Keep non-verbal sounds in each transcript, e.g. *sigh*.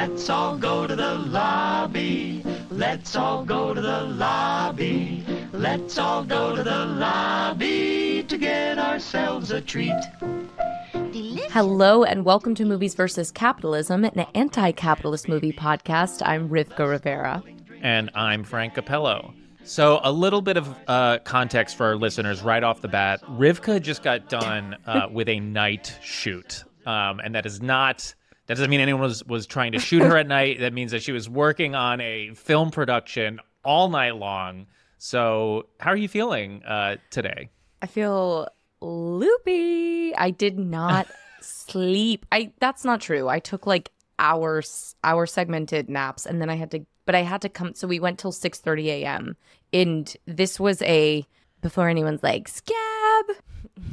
Let's all go to the lobby. Let's all go to the lobby. Let's all go to the lobby to get ourselves a treat. Hello and welcome to Movies versus Capitalism, an anti-capitalist movie podcast. I'm Rivka Rivera. And I'm Frank Capello. So, a little bit of uh, context for our listeners right off the bat. Rivka just got done uh, with a night shoot. Um, and that is not, that doesn't mean anyone was, was trying to shoot her at *laughs* night. That means that she was working on a film production all night long. So, how are you feeling uh, today? I feel loopy. I did not *laughs* sleep. I that's not true. I took like hours hour segmented naps and then I had to but I had to come so we went till 6:30 a.m. and this was a before anyone's like scab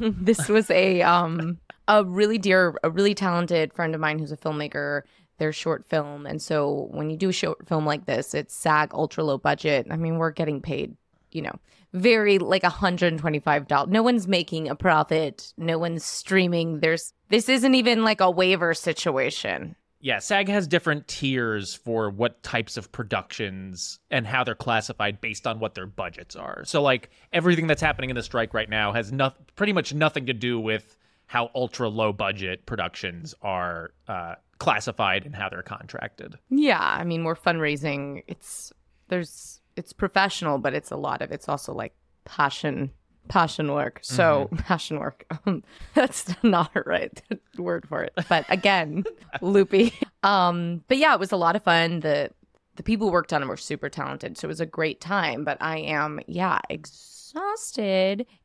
*laughs* this was a um a really dear a really talented friend of mine who's a filmmaker their short film and so when you do a short film like this it's SAG ultra low budget. I mean we're getting paid, you know, very like $125. No one's making a profit. No one's streaming. There's this isn't even like a waiver situation. Yeah, SAG has different tiers for what types of productions and how they're classified based on what their budgets are. So like everything that's happening in the strike right now has no, pretty much nothing to do with how ultra low budget productions are uh, classified and how they're contracted. Yeah, I mean we're fundraising. It's there's it's professional, but it's a lot of it's also like passion passion work. So Mm-hmm. *laughs* passion work. Um, *laughs* that's not a right *laughs* word for it. But again, loopy. Um, but yeah, it was a lot of fun. The the people who worked on it were super talented, so it was a great time. But I am, yeah, exhausted.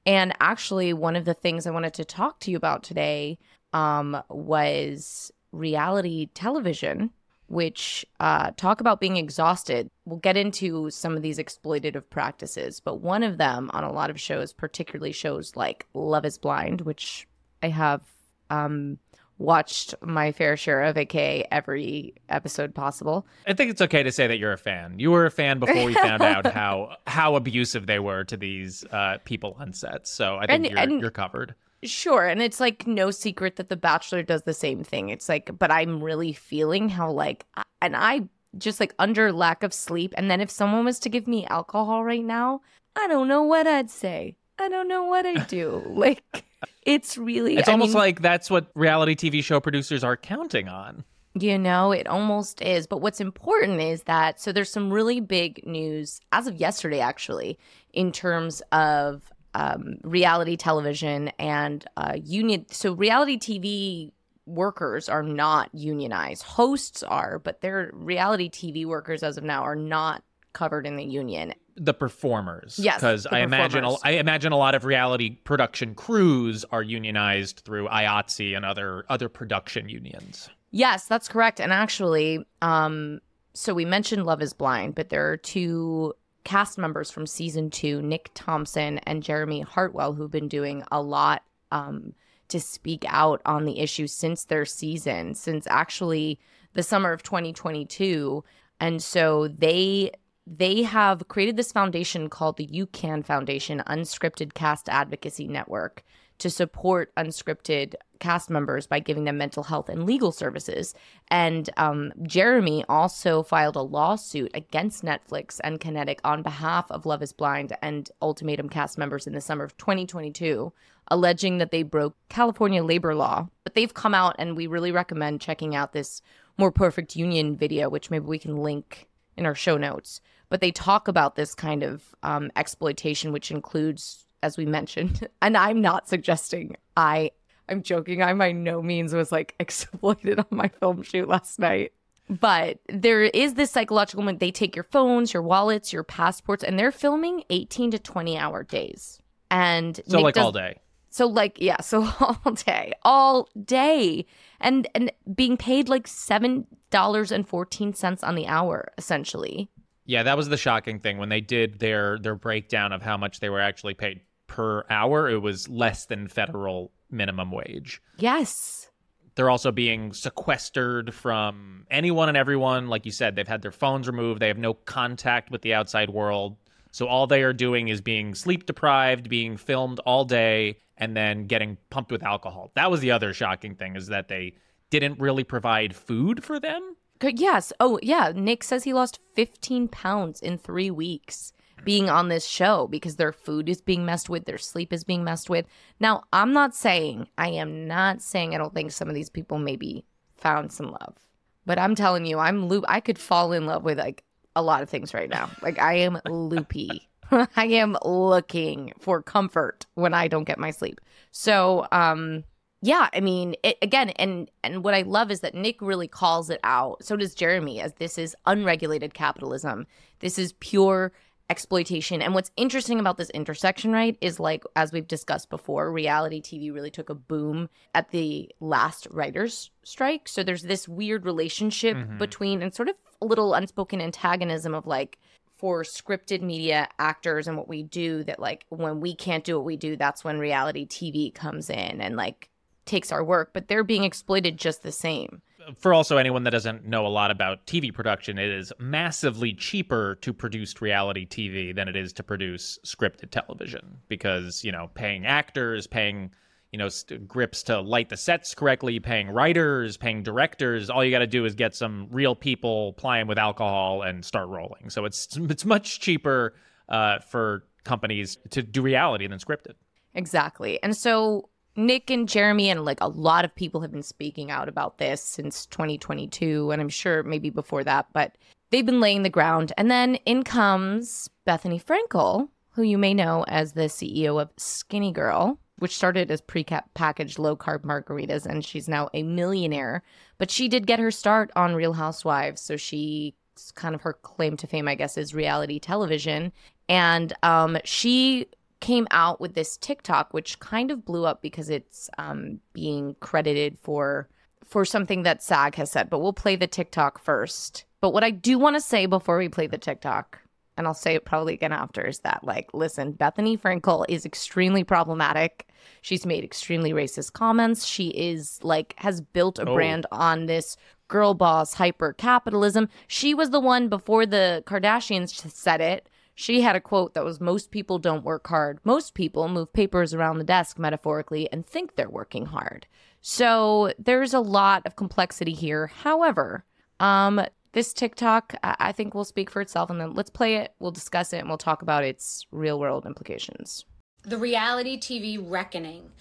And actually, one of the things I wanted to talk to you about today um, was reality television which uh, talk about being exhausted. We'll get into some of these exploitative practices, but one of them on a lot of shows, particularly shows like Love is Blind, which I have um, watched my fair share of, AK every episode possible. I think it's okay to say that you're a fan. You were a fan before we found out *laughs* how how abusive they were to these uh, people on set. So I think And- you're, and- you're covered. Sure, and it's like no secret that The Bachelor does the same thing. It's like, but I'm really feeling how like, and I just like under lack of sleep. And then if someone was to give me alcohol right now, I don't know what I'd say. I don't know what I'd do. *laughs* like, it's really. It's I almost mean, like that's what reality TV show producers are counting on. You know, it almost is. But what's important is that so there's some really big news as of yesterday, actually, in terms of um, reality television and uh, union. So reality TV workers are not unionized. Hosts are, but their reality TV workers as of now are not covered in the union. The performers, Yes, because I imagine a. I imagine a lot of reality production crews are unionized through IATSE and other other production unions. Yes, that's correct. And actually, um, so we mentioned Love is Blind, but there are two cast members from season two, Nick Thompson and Jeremy Hartwell, who've been doing a lot um, to speak out on the issue since their season, since actually the summer of 2022. And so they they have created this foundation called the You Can Foundation Unscripted Cast Advocacy Network to support unscripted cast members by giving them mental health and legal services. And um, Jeremy also filed a lawsuit against Netflix and Kinetic on behalf of Love is Blind and Ultimatum cast members in the summer of 2022, alleging that they broke California labor law. But they've come out, and we really recommend checking out this More Perfect Union video, which maybe we can link in our show notes. But they talk about this kind of um, exploitation, which includes, as we mentioned, *laughs* and I'm not suggesting I, I'm joking. I by no means was like *laughs* exploited on my film shoot last night. But there is this psychological moment. They take your phones, your wallets, your passports, and they're filming 18 to 20 hour days. And So Nick like does- all day. So like yeah, so *laughs* all day, all day, and and being paid like seven dollars and fourteen cents on the hour, essentially. Yeah, that was the shocking thing when they did their their breakdown of how much they were actually paid per hour. It was less than federal minimum wage. Yes, They're also being sequestered from anyone and everyone. Like you said, they've had their phones removed. They have no contact with the outside world. So all they are doing is being sleep deprived, being filmed all day, and then getting pumped with alcohol. That was the other shocking thing is that they didn't really provide food for them. Yes. Oh, yeah. Nick says he lost 15 pounds in three weeks being on this show because their food is being messed with, their sleep is being messed with. Now, I'm not saying, I am not saying I don't think some of these people maybe found some love, but I'm telling you, I'm. I could fall in love with like a lot of things right now. Like I am loopy. *laughs* I am looking for comfort when I don't get my sleep. So, um, yeah, I mean, it, again, and and what I love is that Nick really calls it out. So does Jeremy, as this is unregulated capitalism. This is pure exploitation. And what's interesting about this intersection, right, is like as we've discussed before, reality TV really took a boom at the last writers' strike. So there's this weird relationship Mhm. between and sort of a little unspoken antagonism of like for scripted media actors and what we do that like when we can't do what we do that's when reality tv comes in and like takes our work but they're being exploited just the same for also anyone that doesn't know a lot about TV production, it is massively cheaper to produce reality TV than it is to produce scripted television because, you know, paying actors, paying, you know, st- grips to light the sets correctly, paying writers, paying directors, all you got to do is get some real people plying with alcohol and start rolling. So it's it's much cheaper uh, for companies to do reality than scripted. Exactly. And so Nick and Jeremy and like a lot of people have been speaking out about this since 2022 and I'm sure maybe before that, but they've been laying the ground. And then in comes Bethenny Frankel, who you may know as the CEO of Skinny Girl, which started as pre-packaged low-carb margaritas and she's now a millionaire. But she did get her start on Real Housewives, so she kind of her claim to fame, I guess, is reality television. And um, she came out with this TikTok, which kind of blew up because it's um, being credited for for something that SAG has said. But we'll play the TikTok first. But what I do want to say before we play the TikTok, and I'll say it probably again after, is that like, listen, Bethenny Frankel is extremely problematic. She's made extremely racist comments. She is like has built a Oh. brand on this girl boss hyper capitalism. She was the one before the Kardashians said it. She had a quote that was Most people don't work hard. Most people move papers around the desk metaphorically and think they're working hard. So there's a lot of complexity here. However, um, this TikTok, I think, will speak for itself. And then let's play it, we'll discuss it, and we'll talk about its real world implications. the reality TV reckoning,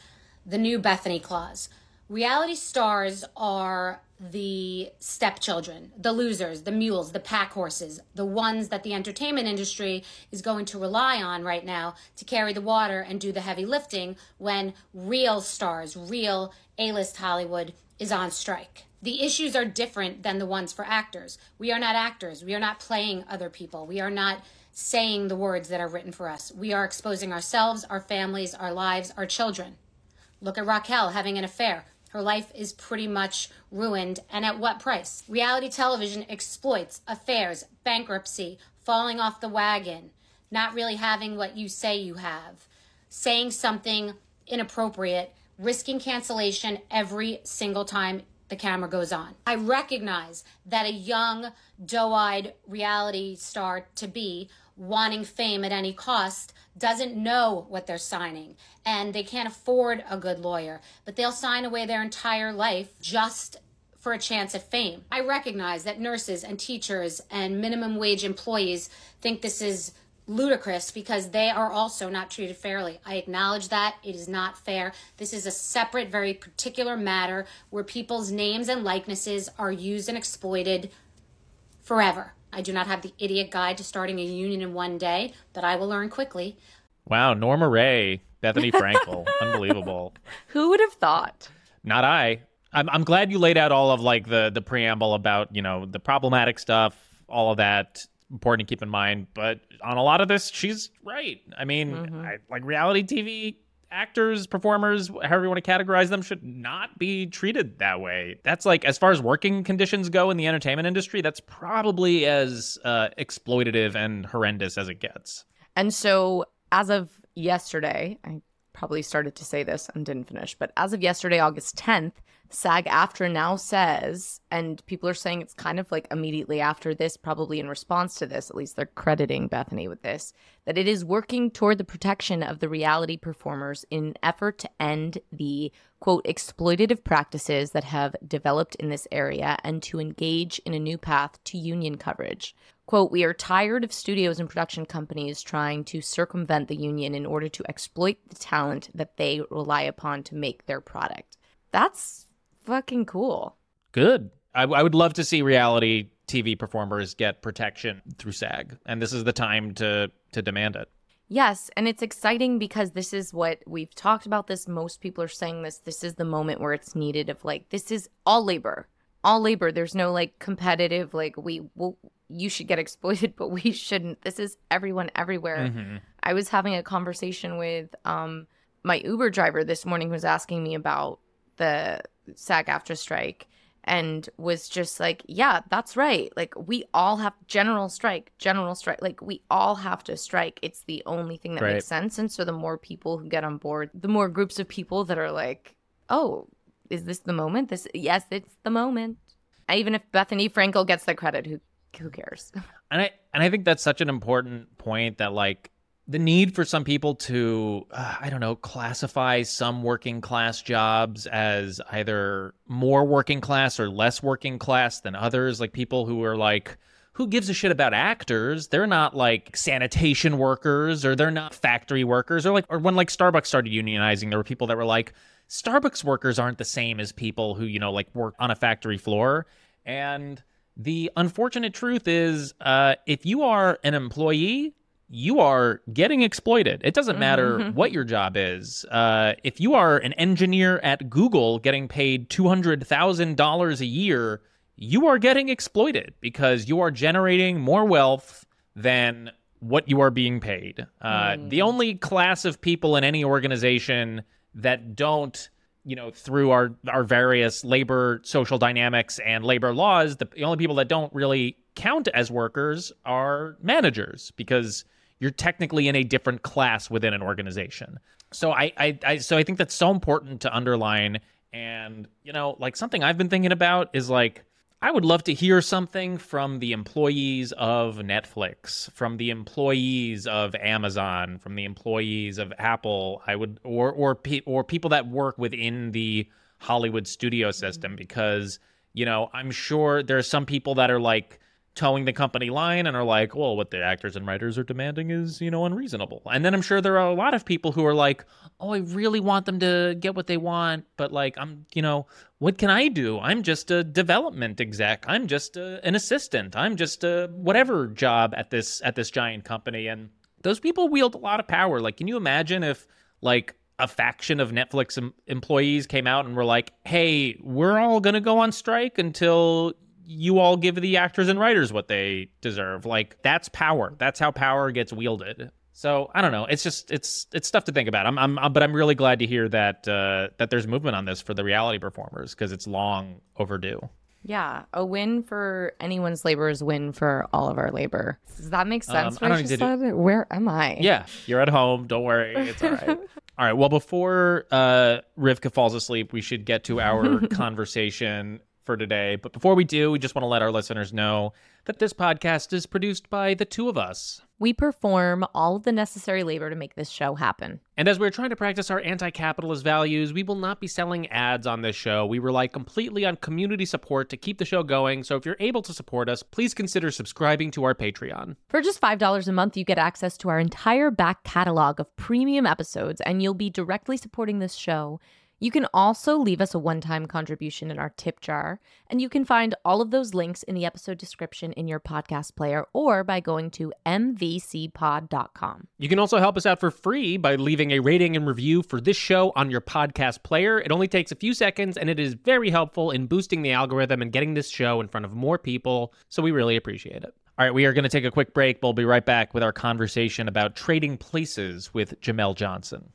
the new Bethenny Claus. Reality stars are the stepchildren, the losers, the mules, the pack horses, the ones that the entertainment industry is going to rely on right now to carry the water and do the heavy lifting when real stars, real A list Hollywood is on strike. The issues are different than the ones for actors. We are not actors. We are not playing other people. We are not saying the words that are written for us. We are exposing ourselves, our families, our lives, our children. Look at Raquel having an affair. Her life is pretty much ruined, and at what price? Reality television exploits affairs, bankruptcy, falling off the wagon, not really having what you say you have, saying something inappropriate, risking cancellation every single time the camera goes on. I recognize that a young, doe eyed reality star to be wanting fame at any cost doesn't know what they're signing and they can't afford a good lawyer, but they'll sign away their entire life just for a chance at fame. I recognize that nurses and teachers and minimum wage employees think this is ludicrous because they are also not treated fairly. I acknowledge that it is not fair. This is a separate, very particular matter where people's names and likenesses are used and exploited forever. I do not have the idiot guide to starting a union in one day, but I will learn quickly. Wow, Norma Rae, Bethenny *laughs* Frankel, unbelievable. Who would have thought? Not I. I'm I'm glad you laid out all of like the the preamble about you know the problematic stuff, all of that. Important to keep in mind, but on a lot of this, she's right. I mean, mm-hmm. I, like reality TV actors, performers, however you want to categorize them, should not be treated that way. That's like as far as working conditions go in the entertainment industry, that's probably as uh, exploitative and horrendous as it gets. And so, as of yesterday, I probably started to say this and didn't finish, but as of yesterday, August 10th, SAG AFTRA now says, and people are saying it's kind of like immediately after this, probably in response to this, at least they're crediting Bethenny with this, that it is working toward the protection of the reality performers in an effort to end the quote exploitative practices that have developed in this area and to engage in a new path to union coverage. Quote, we are tired of studios and production companies trying to circumvent the union in order to exploit the talent that they rely upon to make their product. That's fucking cool. Good. I, I would love to see reality TV performers get protection through SAG, and this is the time to to demand it. Yes, and it's exciting because this is what we've talked about this most people are saying this this is the moment where it's needed of like this is all labor. All labor. There's no like competitive like we will you should get *laughs* exploited but we shouldn't. This is everyone everywhere. Mm-hmm. I was having a conversation with um my Uber driver this morning who was asking me about the SAG AFTRA strike and was just like, yeah, that's right. Like we all have general strike, general strike. Like we all have to strike. It's the only thing that Right. makes sense. And so the more people who get on board, the more groups of people that are like, oh, is this the moment? This yes, it's the moment. Even if Bethenny Frankel gets the credit, who who cares? *laughs* and I and I think that's such an important point that like the need for some people to uh, I don't know classify some working class jobs as either more working class or less working class than others. Like people who are like who gives a shit about actors? They're not like sanitation workers or they're not factory workers or like or when like Starbucks started unionizing there were people that were like Starbucks workers aren't the same as people who you know like work on a factory floor. And the unfortunate truth is, uh, if you are an employee, you are getting exploited. It doesn't matter what your job is. Uh, if you are an engineer at Google getting paid $200,000 a year, you are getting exploited because you are generating more wealth than what you are being paid. Uh, The only class of people in any organization that don't you know through our our various labor social dynamics and labor laws the, the only people that don't really count as workers are managers because you're technically in a different class within an organization so I, I i so i think that's so important to underline and you know like something i've been thinking about is like I would love to hear something from the employees of Netflix, from the employees of Amazon, from the employees of Apple. I would, or or pe- or people that work within the Hollywood studio system, because you know I'm sure there are some people that are like toeing the company line and are like, well, what the actors and writers are demanding is you know unreasonable. And then I'm sure there are a lot of people who are like, oh, I really want them to get what they want, but like I'm, you know, what can I do? I'm just a development exec. I'm just a, an assistant. I'm just a whatever job at this at this giant company. And those people wield a lot of power. Like, can you imagine if like a faction of Netflix em- employees came out and were like, "Hey, we're all gonna go on strike until." You all give the actors and writers what they deserve. Like that's power. That's how power gets wielded. So I don't know. It's just it's it's stuff to think about. I'm, I'm but I'm really glad to hear that uh, that there's movement on this for the reality performers because it's long overdue. Yeah, a win for anyone's labor is win for all of our labor. Does that make sense? Um, I what don't just need to said? Where am I? Yeah, you're at home. Don't worry. It's all right. *laughs* all right. Well, before uh, Rivka falls asleep, we should get to our *laughs* conversation for today. But before we do, we just want to let our listeners know that this podcast is produced by the two of us. We perform all of the necessary labor to make this show happen. And as we're trying to practice our anti capitalist values, we will not be selling ads on this show. We rely completely on community support to keep the show going. So if you're able to support us, please consider subscribing to our Patreon. For just $5 a month, you get access to our entire back catalog of premium episodes, and you'll be directly supporting this show. You can also leave us a one time contribution in our tip jar, and you can find all of those links in the episode description in your podcast player or by going to mvcpod.com. You can also help us out for free by leaving a rating and review for this show on your podcast player. It only takes a few seconds and it is very helpful in boosting the algorithm and getting this show in front of more people. So we really appreciate it. All right, we are going to take a quick break. We'll be right back with our conversation about trading places with Jamel Johnson.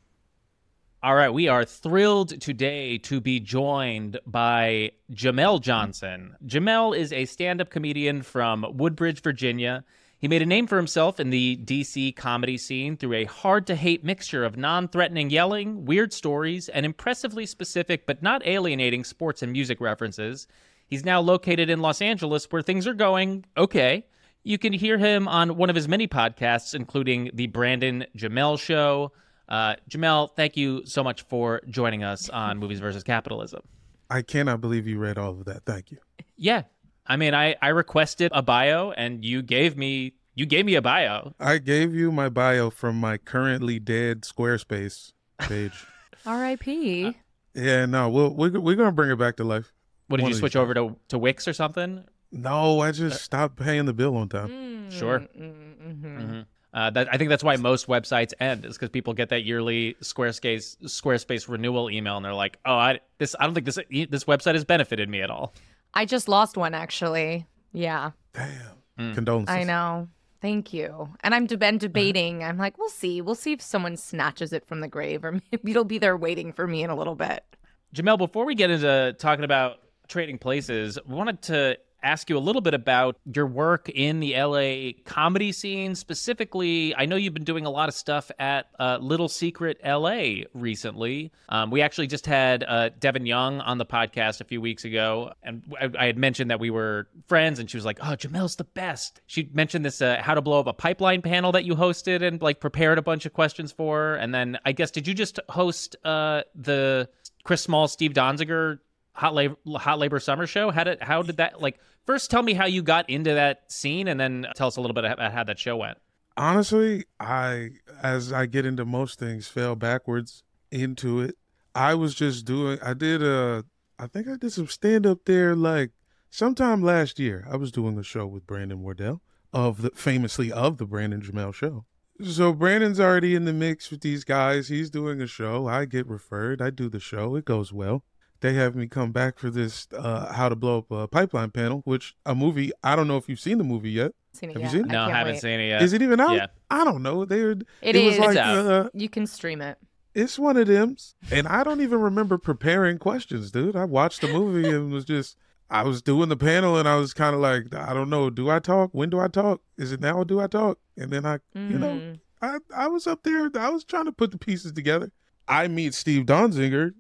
All right, we are thrilled today to be joined by Jamel Johnson. Jamel is a stand up comedian from Woodbridge, Virginia. He made a name for himself in the DC comedy scene through a hard to hate mixture of non threatening yelling, weird stories, and impressively specific but not alienating sports and music references. He's now located in Los Angeles where things are going okay. You can hear him on one of his many podcasts, including The Brandon Jamel Show. Uh, Jamel, thank you so much for joining us on *laughs* Movies versus Capitalism. I cannot believe you read all of that. Thank you. Yeah, I mean, I I requested a bio, and you gave me you gave me a bio. I gave you my bio from my currently dead Squarespace page. *laughs* R.I.P. yeah, no, we'll, we're we're gonna bring it back to life. What did One you switch over to to Wix or something? No, I just stopped paying the bill on time. Mm, Sure. mm-hmm. Uh, that, I think that's why most websites end is because people get that yearly Squarespace Squarespace renewal email and they're like, "Oh, I this I don't think this this website has benefited me at all." I just lost one actually. Yeah, Damn. Mm. Condolences. I know. Thank you. And I'm de- been debating. I'm like, we'll see. We'll see if someone snatches it from the grave, or *laughs* maybe it'll be there waiting for me in a little bit. Jamel, before we get into talking about trading places, we wanted to ask you a little bit about your work in the LA comedy scene. Specifically, I know you've been doing a lot of stuff at uh, Little Secret LA recently. Um, we actually just had uh, Devin Young on the podcast a few weeks ago, and I, I had mentioned that we were friends, and she was like, "Oh, Jamel's the best." She mentioned this uh, "How to Blow Up a Pipeline" panel that you hosted and like prepared a bunch of questions for, and then I guess did you just host uh, the Chris Smalls, Steve Donziger hot labor hot labor summer show how did how did that like first tell me how you got into that scene and then tell us a little bit about how that show went Honestly, I as I get into most things, fell backwards into it. I was just doing. I did a. I think I did some stand up there like sometime last year. I was doing a show with Brandon Wardell of the famously of the Brandon Jamel show. So Brandon's already in the mix with these guys. He's doing a show. I get referred. I do the show. It goes well. They have me come back for this uh, how to blow up a pipeline panel, which a movie. I don't know if you've seen the movie yet. Seen it Have you seen it? I no can't haven't wait. seen it yet Is it even out? yeah. I don't know. They were, It it was like It's out. uh, You can stream it. it's one of them, and I don't even remember preparing questions, dude. I watched the movie and was just I was doing the panel and I was kind of like, I don't know, do I talk? When do I talk? Is it now or do I talk? And then I, you know, Mhm. I I was up there. I was trying to put the pieces together. I meet Steve Donziger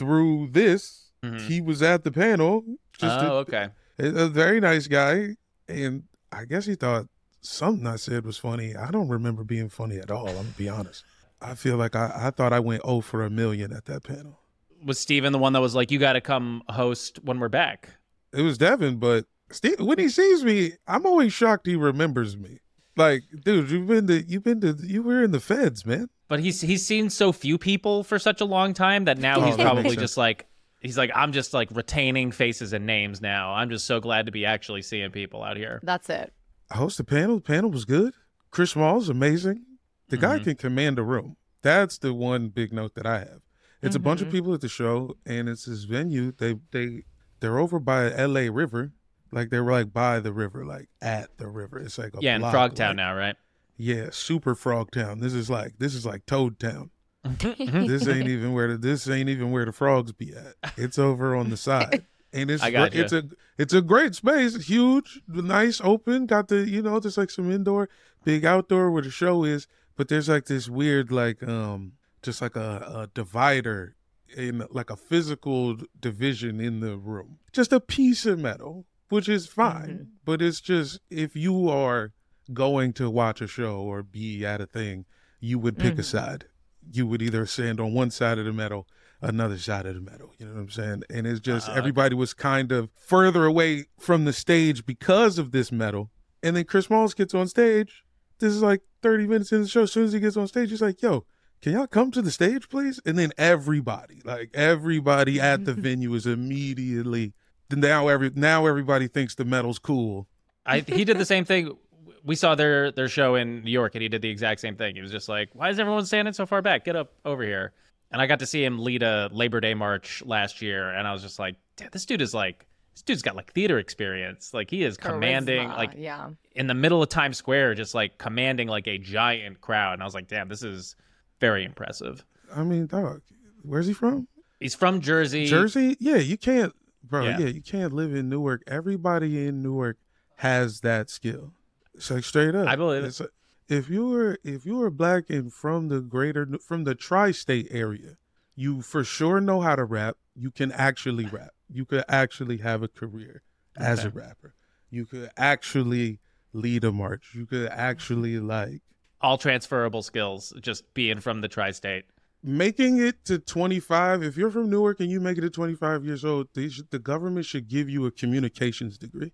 through this. Mhm. He was at the panel. Just oh a- okay a, a very nice guy, and I guess he thought something I said was funny. I don't remember being funny at all. I'm gonna be honest. I feel like I, I thought I went oh for a million at that panel. was steven the one that was like you got to come host when we're back It was Devin, but Steve, when he sees me, I'm always shocked he remembers me. Like, dude, you've been to you've been to you were in the feds, man. But he's he's seen so few people for such a long time that now Oh, he's that probably just like he's like i'm just like retaining faces and names now i'm just so glad to be actually seeing people out here That's it. I hosted panel. The panel was good. Chris Small's amazing. The guy Mhm. can command a room. That's the one big note that I have. It's a bunch of Mhm. people at the show, and it's this venue. They they they're over by L.A. River, like they were like by the river, like at the river. It's like a yeah in block, frogtown like- now right Yeah, super frog town. This is like this is like Toad Town. Mm-hmm. *laughs* this ain't even where the this ain't even where the frogs be at. It's over on the side. And it's *laughs* I gr- gotcha. it's a it's a great space, It's huge, nice, open. Got the you know, there's like some indoor, big outdoor where the show is, but there's like this weird like um just like a, a divider in like a physical division in the room. Just a piece of metal, which is fine, but it's just if you are going to watch a show or be at a thing, you would pick a Mhm. side. You would either stand on one side of the metal, another side of the metal. You know what I'm saying? And it's just Uh, everybody was kind of further away from the stage because of this metal. And then Chris Smalls gets on stage. This is like 30 minutes in the show. As soon as he gets on stage, he's like, yo, can y'all come to the stage, please? And then everybody, like everybody at the *laughs* venue is immediately now every now everybody thinks the metal's cool. I he did the same thing. We saw their their show in New York, and he did the exact same thing. He was just like, "Why is everyone standing so far back? Get up over here." And I got to see him lead a Labor Day march last year, and I was just like, "Damn, this dude is like, this dude's got like theater experience. Like he is commanding, like yeah. in the middle of Times Square, just like commanding like a giant crowd." And I was like, "Damn, this is very impressive." I mean, dog, where's he from? He's from Jersey. Jersey? Yeah, you can't, bro. Yeah. Yeah. you can't live in Newark. Everybody in Newark has that skill. It's like straight up. I believe it. It's like, if you were if you were black and from the greater from the tri-state area, you for sure know how to rap. You can actually rap. You could actually have a career as a rapper. You could actually lead a march. You could actually like All transferable skills, just being from the tri-state. making it to 25 if you're from newark and you make it to 25 years old they should, the government should give you a communications degree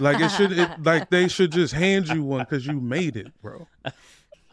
like it should it, like they should just hand you one because you made it bro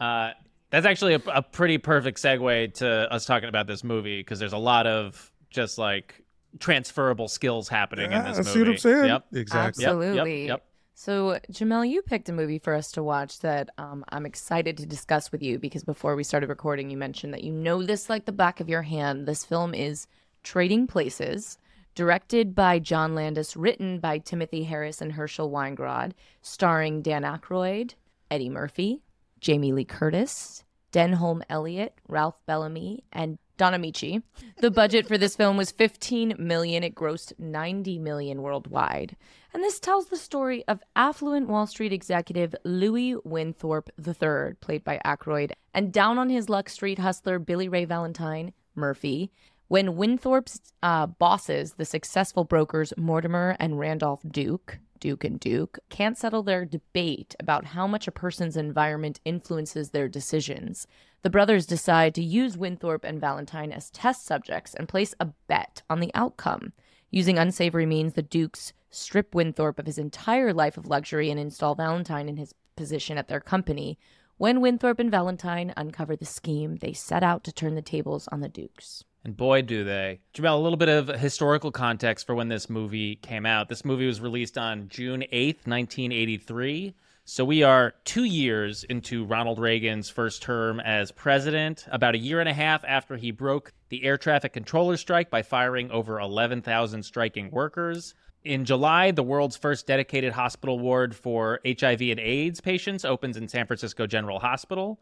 Uh, that's actually a, a pretty perfect segue to us talking about this movie because there's a lot of just like transferable skills happening in Yeah, this movie. see what i'm saying Yep. exactly Yep, yep, Absolutely. yep. So, Jamel, you picked a movie for us to watch that um, I'm excited to discuss with you because before we started recording, you mentioned that you know this like the back of your hand. This film is Trading Places, directed by John Landis, written by Timothy Harris and Herschel Weingrod, starring Dan Aykroyd, Eddie Murphy, Jamie Lee Curtis, Denholm Elliott, Ralph Bellamy, and Don Ameche. The budget for this film was 15 million. It grossed 90 million worldwide. And this tells the story of affluent Wall Street executive Louis Winthorpe III, played by Aykroyd, and down on his luck street hustler Billy Ray Valentine, Murphy. When Winthorpe's uh, bosses, the successful brokers Mortimer and Randolph Duke, Duke and Duke, can't settle their debate about how much a person's environment influences their decisions, the brothers decide to use Winthorpe and Valentine as test subjects and place a bet on the outcome. Using unsavory means, the Dukes strip Winthorpe of his entire life of luxury and install Valentine in his position at their company. When Winthorpe and Valentine uncover the scheme, they set out to turn the tables on the Dukes. And boy, do they. Jamel, a little bit of historical context for when this movie came out. This movie was released on June 8th, 1983. So we are two years into Ronald Reagan's first term as president, about a year and a half after he broke the air traffic controller strike by firing over 11,000 striking workers. In July, the world's first dedicated hospital ward for HIV and AIDS patients opens in San Francisco General Hospital.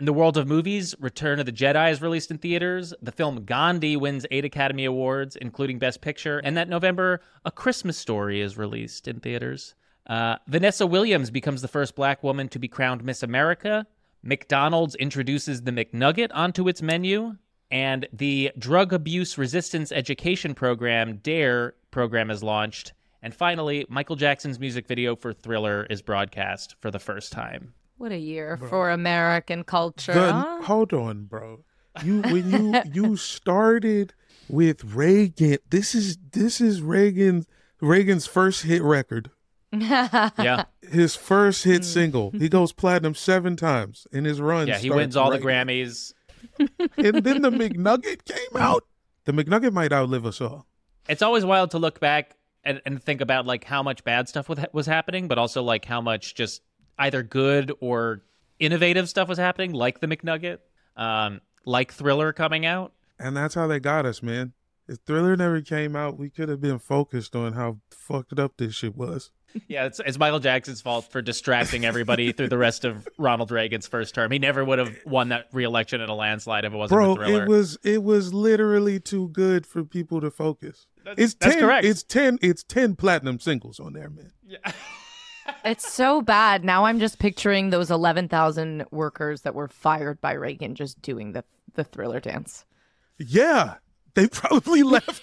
In the world of movies, Return of the Jedi is released in theaters. The film Gandhi wins eight Academy Awards, including Best Picture. And that November, A Christmas Story is released in theaters. Uh, Vanessa Williams becomes the first black woman to be crowned Miss America. McDonald's introduces the McNugget onto its menu. And the Drug Abuse Resistance Education Program, DARE program, is launched. And finally, Michael Jackson's music video for Thriller is broadcast for the first time. What a year for American culture. The- huh? hold on bro you when you *laughs* you started with reagan this is this is reagan reagan's first hit record *laughs* Yeah. his first hit hmm. single he goes platinum seven times in his run Yeah, he wins all the Grammys. and then the McNugget came out. The McNugget might outlive us all. It's always wild to look back and, and think about like how much bad stuff was, was happening, but also like how much just either good or innovative stuff was happening, like the McNugget, um, like Thriller coming out. And that's how they got us, man. If Thriller never came out, we could have been focused on how fucked up this shit was. *laughs* Yeah, it's, it's Michael Jackson's fault for distracting everybody through the rest of Ronald Reagan's first term. He never would have won that reelection in a landslide if it wasn't Bro, for Thriller. it was it was literally too good for people to focus. It's that's 10, correct. It's ten it's ten platinum singles on there, man. *laughs* It's so bad. Now I'm just picturing those 11,000 workers that were fired by Reagan just doing the, the thriller dance. Yeah. They probably *laughs* left.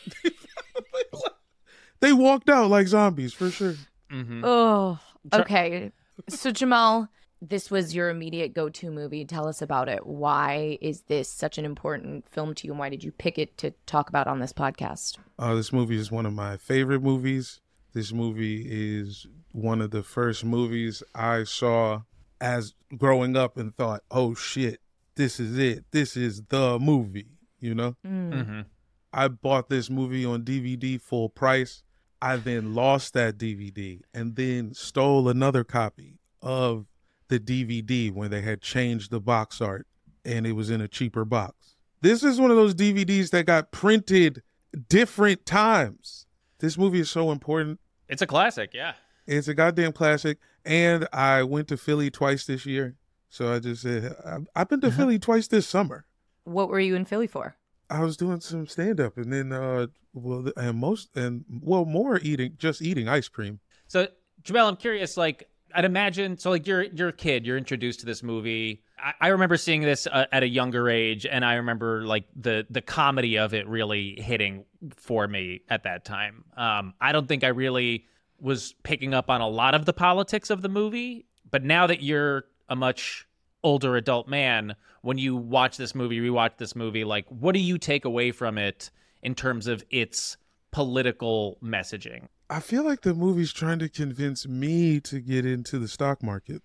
they walked out like zombies for sure. Mhm. Oh, okay. So, Jamel, this was your immediate go to movie. Tell us about it. Why is this such an important film to you, and why did you pick it to talk about on this podcast? Uh, this movie is one of my favorite movies. This movie is one of the first movies I saw as growing up and thought, oh shit, this is it. This is the movie, you know? Mm. Mhm. I bought this movie on DVD full price. I then lost that DVD and then stole another copy of the DVD when they had changed the box art and it was in a cheaper box. This is one of those DVDs that got printed different times. This movie is so important. It's a classic, yeah. It's a goddamn classic. And I went to Philly twice this year. So I just said, I- I've been to Philly twice this summer. What were you in Philly for? I was doing some stand up and then uh well and most and well more eating just eating ice cream. So, Jamel, I'm curious, like, I'd imagine so. Like you're you're a kid, you're introduced to this movie. I, I remember seeing this uh, at a younger age, and I remember like the the comedy of it really hitting for me at that time. Um, I don't think I really was picking up on a lot of the politics of the movie, but now that you're a much older adult man, when you watch this movie, rewatch this movie, like what do you take away from it in terms of its political messaging? I feel like the movie's trying to convince me to get into the stock market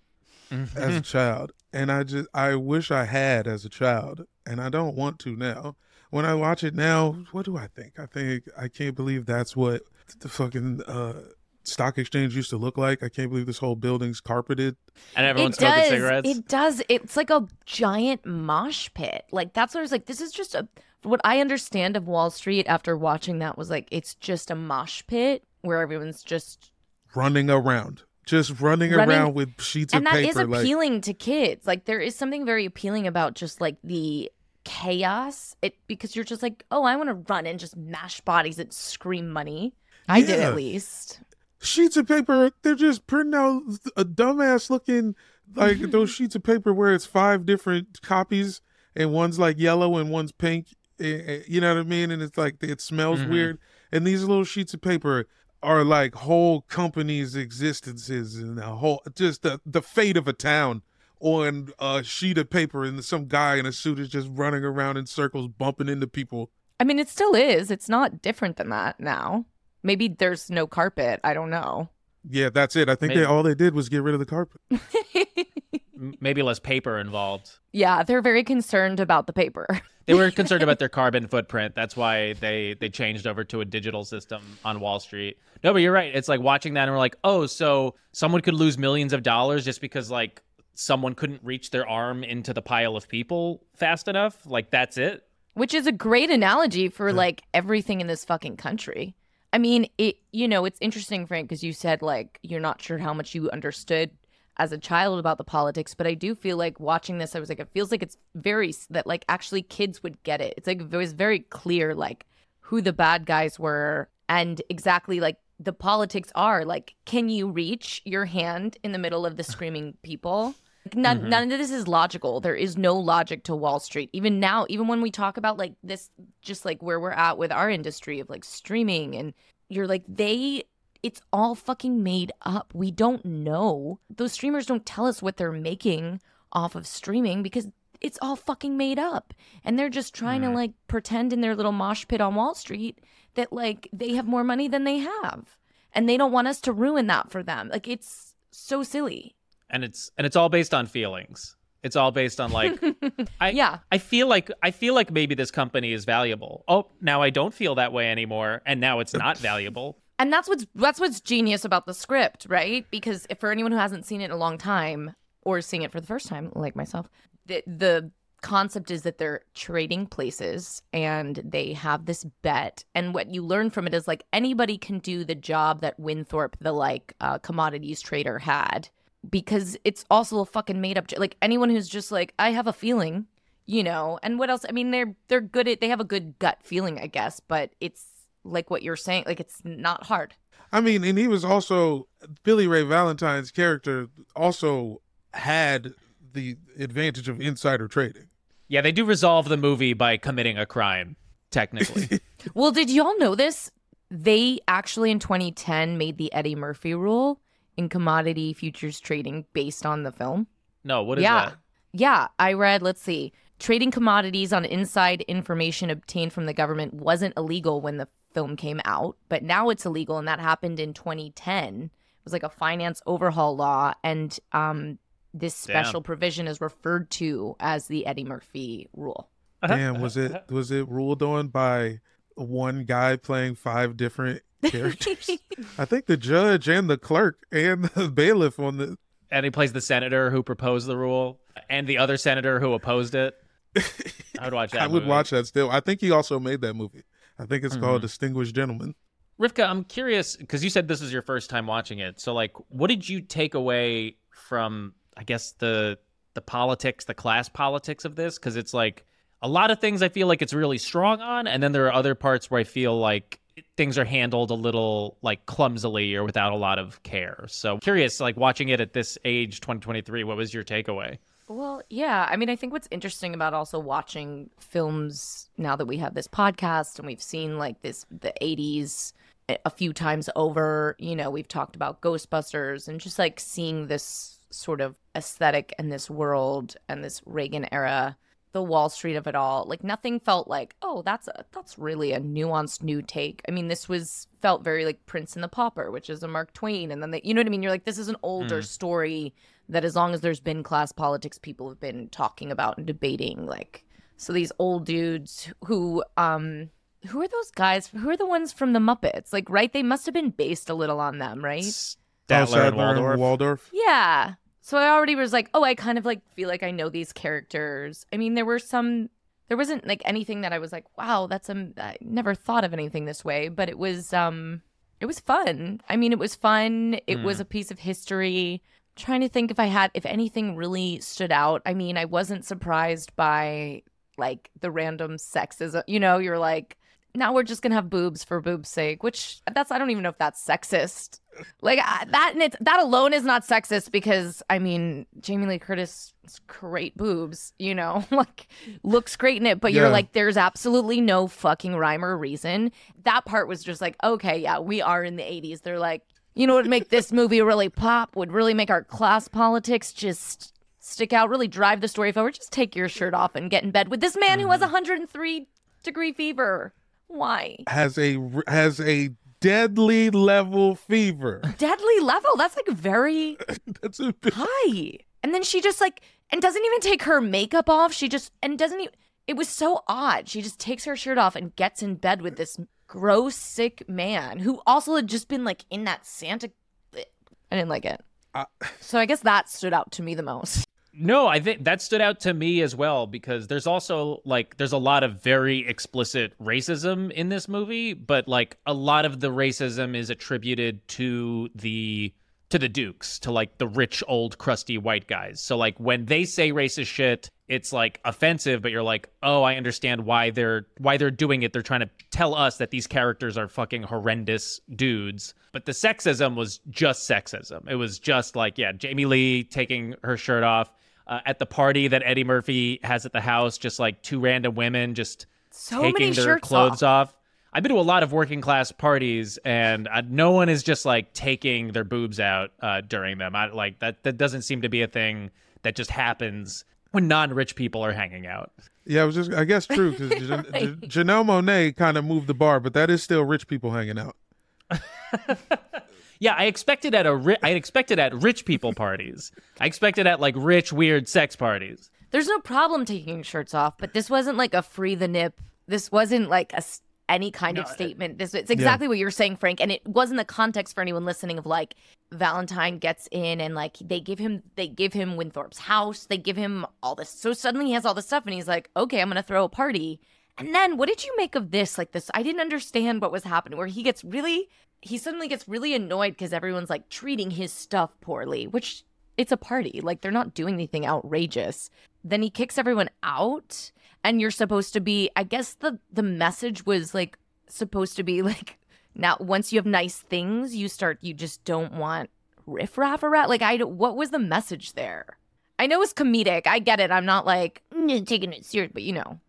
as a child. And I just I wish I had as a child. And I don't want to now. When I watch it now, what do I think? I think I can't believe that's what the fucking uh stock exchange used to look like. I can't believe this whole building's carpeted. and everyone's it smoking does. cigarettes. It does. It's like a giant mosh pit. Like that's what I was like. This is just a. What I understand of Wall Street after watching that was like it's just a mosh pit where everyone's just running around. Just running, Running- around with sheets and of paper is like appealing to kids. Like there is something very appealing about just like the chaos. It because you're just like, oh, I want to run and just mash bodies and scream money. I did at least. sheets of paper. They're just printing out a dumbass looking like *laughs* those sheets of paper where it's five different copies and one's like yellow and one's pink. eh, eh, You know what I mean? And it's like it smells Mhm. weird. And these little sheets of paper are like whole companies' existences and a whole just the the fate of a town on a sheet of paper. And some guy in a suit is just running around in circles, bumping into people. I mean, it still is. It's not different than that now. Maybe there's no carpet. I don't know. Yeah, that's it. I think Maybe. they all they did was get rid of the carpet. *laughs* Maybe less paper involved. yeah, they're very concerned about the paper. *laughs* They were concerned about their carbon footprint. That's why they they changed over to a digital system on Wall Street. No, but you're right. It's like watching that and we're like, oh, so someone could lose millions of dollars just because like someone couldn't reach their arm into the pile of people fast enough. Like that's it. which is a great analogy for like everything in this fucking country. I mean, it you know, it's interesting Frank because you said like you're not sure how much you understood as a child about the politics, but I do feel like watching this I was like it feels like it's very that like actually kids would get it. It's like it was very clear like who the bad guys were and exactly like the politics are like can you reach your hand in the middle of the screaming people none, Mhm. none of this is logical. There is no logic to Wall Street. Even now, even when we talk about like this, just like where we're at with our industry of like streaming, and you're like, they, it's all fucking made up. We don't know. Those streamers don't tell us what they're making off of streaming because it's all fucking made up. And they're just trying to Mhm. like pretend in their little mosh pit on Wall Street that like they have more money than they have. And they don't want us to ruin that for them. Like it's so silly. And it's and it's all based on feelings. It's all based on like *laughs* I yeah. I feel like I feel like maybe this company is valuable. Oh, now I don't feel that way anymore, and now it's not valuable. *laughs* And that's what's that's what's genius about the script, right? Because if for anyone who hasn't seen it in a long time or seeing it for the first time, like myself, the the concept is that they're trading places and they have this bet. And what you learn from it is like anybody can do the job that Winthorpe, the like uh, commodities trader, had because it's also a fucking made up. j- Like anyone who's just like, I have a feeling, you know. And what else? I mean, they're they're good at they have a good gut feeling, I guess. But it's like what you're saying, like it's not hard. I mean, and he was also Billy Ray Valentine's character also had the advantage of insider trading. Yeah, they do resolve the movie by committing a crime, technically. *laughs* Well, did y'all know this? They actually in 2010 made the Eddie Murphy rule in commodity futures trading based on the film. no, what is yeah. that? Yeah, I read, let's see. Trading commodities on inside information obtained from the government wasn't illegal when the film came out, but now it's illegal and that happened in 2010. It was like a finance overhaul law and um this Damn. special provision is referred to as the Eddie Murphy rule. Damn, was it was it ruled on by one guy playing five different *laughs* characters? I think the judge and the clerk and the *laughs* bailiff on the And he plays the senator who proposed the rule and the other senator who opposed it. *laughs* I would watch that. I would movie. watch that still. I think he also made that movie. I think it's Mhm. called Distinguished Gentleman. Rivka, I'm curious because you said this is your first time watching it. So, like, what did you take away from, I guess, the the politics, the class politics of this? Because it's like a lot of things I feel like it's really strong on, and then there are other parts where I feel like things are handled a little like clumsily or without a lot of care. So curious, like watching it at this age, 2023, what was your takeaway? Well, yeah. I mean, I think what's interesting about also watching films now that we have this podcast and we've seen like this, the 80s a few times over, you know, we've talked about Ghostbusters and just like seeing this sort of aesthetic and this world and this Reagan era, the Wall Street of it all. Like nothing felt like, oh, that's a that's really a nuanced new take. I mean, this was felt very like Prince and the Pauper, which is a Mark Twain, and then the, you know what I mean. You're like, this is an older mm. story that as long as there's been class politics, people have been talking about and debating. Like, so these old dudes who um who are those guys? Who are the ones from the Muppets? Like, right? They must have been based a little on them, right? Statler and Waldorf. Waldorf. Yeah. So I already was like, oh, I kind of like feel like I know these characters. I mean, there were some. There wasn't like anything that I was like, wow, that's a. I never thought of anything this way, but it was um, it was fun. I mean, it was fun. It mm. was a piece of history. trying to think if I had if anything really stood out. I mean, I wasn't surprised by like the random sexism. You know, you're like, now we're just gonna have boobs for boobs' sake, which that's I don't even know if that's sexist. Like that and it's, that alone is not sexist because I mean Jamie Lee Curtis great boobs, you know, *laughs* like looks great in it, but yeah. you're like there's absolutely no fucking rhyme or reason. That part was just like okay, yeah, we are in the 80s. They're like, you know what would make this movie really pop? Would really make our class politics just stick out, really drive the story forward. Just take your shirt off and get in bed with this man who has 103 mm-hmm. degree fever. Why? Has a has a deadly level fever. Deadly level? That's like very *laughs* That's a bit... high. And then she just like and doesn't even take her makeup off. She just and doesn't even it was so odd. She just takes her shirt off and gets in bed with this gross sick man who also had just been like in that Santa I didn't like it. So I guess that stood out to me the most. No, I think that stood out to me as well because there's also like there's a lot of very explicit racism in this movie, but like a lot of the racism is attributed to the to the dukes, to like the rich old crusty white guys. So like when they say racist shit, it's like offensive, but you're like, "Oh, I understand why they're why they're doing it. They're trying to tell us that these characters are fucking horrendous dudes." But the sexism was just sexism. It was just like, yeah, Jamie Lee taking her shirt off uh, at the party that Eddie Murphy has at the house, just like two random women just so taking their clothes off. off. I've been to a lot of working class parties, and uh, no one is just like taking their boobs out uh, during them. I like that. That doesn't seem to be a thing that just happens when non-rich people are hanging out. Yeah, it was just I guess true because *laughs* right. Janelle Monáe kind of moved the bar, but that is still rich people hanging out. *laughs* Yeah, I expected at a ri- I expected at rich people parties. I expected at like rich weird sex parties. There's no problem taking shirts off, but this wasn't like a free the nip. This wasn't like a any kind no, of uh, statement. This it's exactly yeah. what you're saying, Frank, and it wasn't the context for anyone listening of like Valentine gets in and like they give him they give him Winthorpe's house, they give him all this. So suddenly he has all this stuff and he's like, "Okay, I'm going to throw a party." And then what did you make of this? Like this I didn't understand what was happening where he gets really he suddenly gets really annoyed because everyone's like treating his stuff poorly, which it's a party. Like they're not doing anything outrageous. Then he kicks everyone out and you're supposed to be I guess the the message was like supposed to be *laughs* like now once you have nice things, you start you just don't want riffraff around. Like I what was the message there? I know it's comedic. I get it. I'm not like mm, taking it serious, but you know.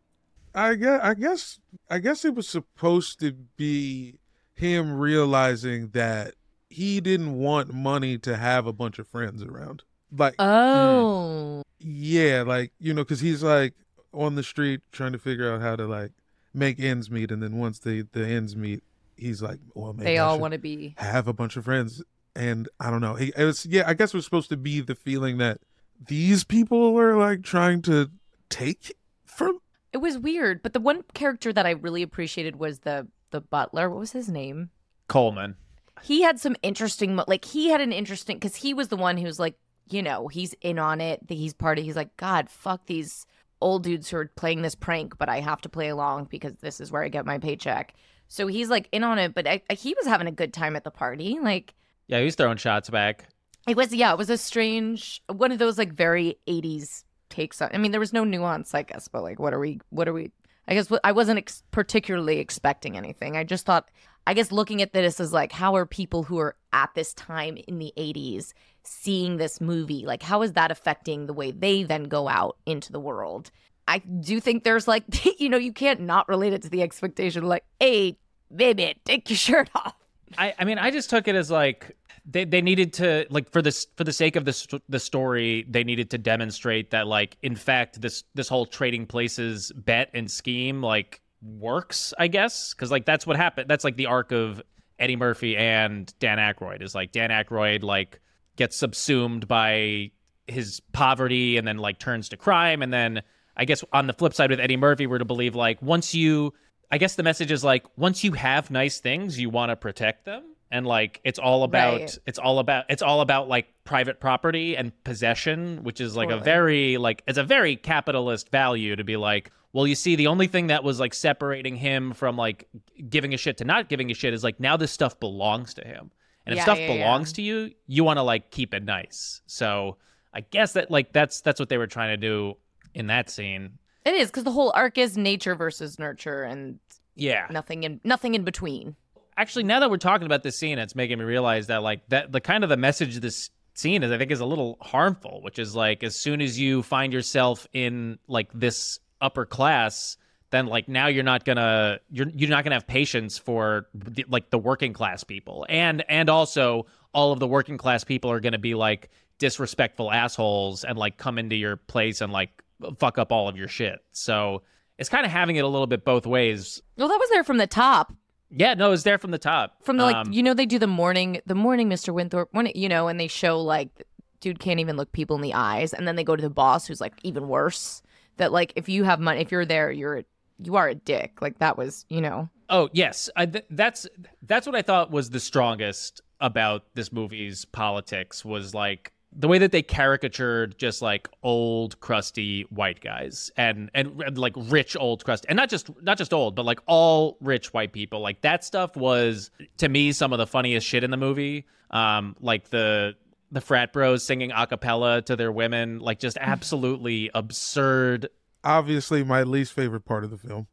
I guess I guess I guess it was supposed to be him realizing that he didn't want money to have a bunch of friends around. Like, oh, hmm. yeah, like you know, because he's like on the street trying to figure out how to like make ends meet, and then once the the ends meet, he's like, well, maybe they all want to be have a bunch of friends, and I don't know. It was yeah, I guess it was supposed to be the feeling that these people are like trying to take from. It was weird, but the one character that I really appreciated was the the butler. What was his name? Coleman. He had some interesting, like he had an interesting because he was the one who was like, you know, he's in on it. He's part of. He's like, God, fuck these old dudes who are playing this prank, but I have to play along because this is where I get my paycheck. So he's like in on it, but I, he was having a good time at the party. Like, yeah, he was throwing shots back. It was, yeah, it was a strange one of those like very '80s takes on. I mean, there was no nuance, I guess, but like, what are we? What are we? I guess I wasn't ex- particularly expecting anything. I just thought I guess looking at this as like, how are people who are at this time in the 80s seeing this movie? Like, how is that affecting the way they then go out into the world? I do think there's like, *laughs* you know, you can't not relate it to the expectation, like, hey, baby, take your shirt off. I, I mean, I just took it as like they, they needed to like for this for the sake of this the story they needed to demonstrate that like in fact this this whole trading places bet and scheme like works I guess? Because like that's what happened that's like the arc of Eddie Murphy and Dan Aykroyd is like Dan Aykroyd like gets subsumed by his poverty and then like turns to crime and then I guess on the flip side with Eddie Murphy we're to believe like once you I guess the message is like once you have nice things you want to protect them and like it's all about Right. it's all about it's all about like private property and possession which is like a very like it's a very capitalist value to be like well you see the only thing that was like separating him from like giving a shit to not giving a shit is like now this stuff belongs to him and if stuff yeah, yeah. belongs to you you want to like keep it nice so i guess that like that's that's what they were trying to do in that scene It is because the whole arc is nature versus nurture and yeah nothing in nothing in between. Actually now that we're talking about this scene it's making me realize that like that the kind of the message of this scene is i think is a little harmful which is like as soon as you find yourself in like this upper class then like now you're not gonna you're you're not gonna have patience for the, like the working class people. And and also all of the working class people are gonna be like disrespectful assholes and like come into your place and like fuck up all of your shit. So it's kind of having it a little bit both ways. Well, that was there from the top. Yeah no it's there from the top From the like, Um, you know, they do the morning, the morning, Mr. Winthorpe, when you know, and they show like, dude can't even look people in the eyes, and then they go to the boss, who's like even worse. That like, if you have money, if you're there, you're you are a dick. Like that was, you know, Oh yes, I, th- that's that's what I thought was the strongest about this movie's politics was like the way that they caricatured just like old crusty white guys and and, and, like rich old crusty and not just not just old but like all rich white people like that stuff was to me some of the funniest shit in the movie um like the the frat bros singing a cappella to their women like just *laughs* absolutely absurd Obviously, my least favorite part of the film.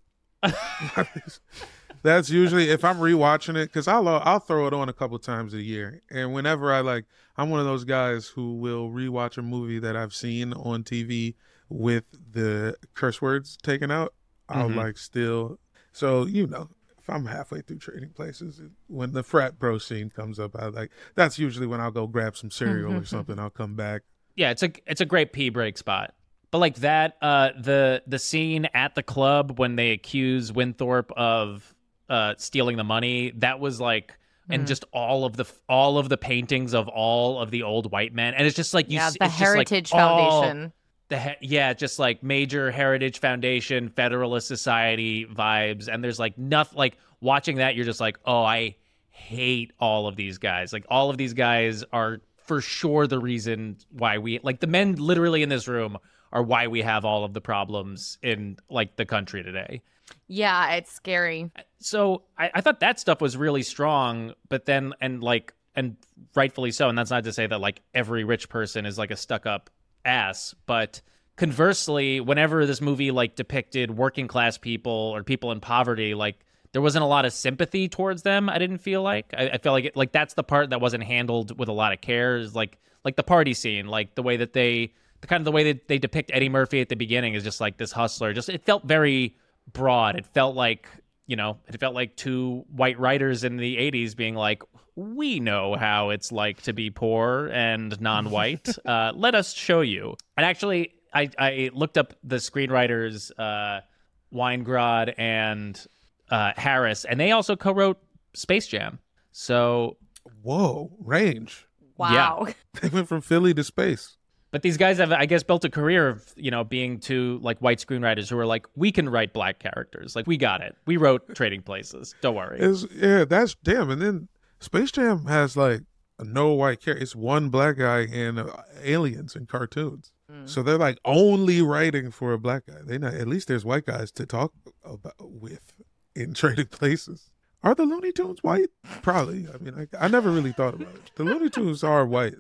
*laughs* *laughs* That's usually if I'm rewatching it because I'll I'll throw it on a couple times a year, and whenever I like, I'm one of those guys who will rewatch a movie that I've seen on TV with the curse words taken out. I'll Mhm. like still, so you know, if I'm halfway through Trading Places, when the frat bro scene comes up, I like that's usually when I'll go grab some cereal or something. I'll come back. yeah it's a it's a great pee break spot but like that uh the the scene at the club when they accuse winthorpe of uh stealing the money. That was like and just all of the all of the paintings of all of the old white men. And it's just like you yeah, see, the it's just, like, Heritage Foundation. the he- yeah just like major heritage foundation federalist society vibes. And there's like nothing like watching that you're just like oh i hate all of these guys. Like all of these guys are for sure the reason why we like the men literally in this room are why we have all of the problems in like the country today Yeah, it's scary. so I, I thought that stuff was really strong but then and like and rightfully so and that's not to say that like every rich person is like a stuck up ass but conversely whenever this movie like depicted working class people or people in poverty like there wasn't a lot of sympathy towards them i didn't feel like i, I felt like it, like that's the part that wasn't handled with a lot of care is like like the party scene like the way that they the kind of the way that they depict eddie murphy at the beginning is just like this hustler just it felt very broad it felt like you know it felt like two white writers in the 80s being like we know how it's like to be poor and non-white *laughs* uh, let us show you and actually i, I looked up the screenwriters uh, weingrod and uh, harris and they also co-wrote space jam so Whoa, range! Wow. *laughs* They went from Philly to space. But these guys have i guess built a career of you know being two like white screenwriters who are like we can write black characters like we got it we wrote trading places don't worry It's, yeah, that's damn. And then Space Jam has like no white character. It's one black guy and uh, aliens and cartoons. Mm. So they're like only writing for a black guy. They not at least there's white guys to talk about with in *laughs* Trading Places. Are the Looney Tunes white? Probably. I mean, I, I never really thought about it. The Looney Tunes are white.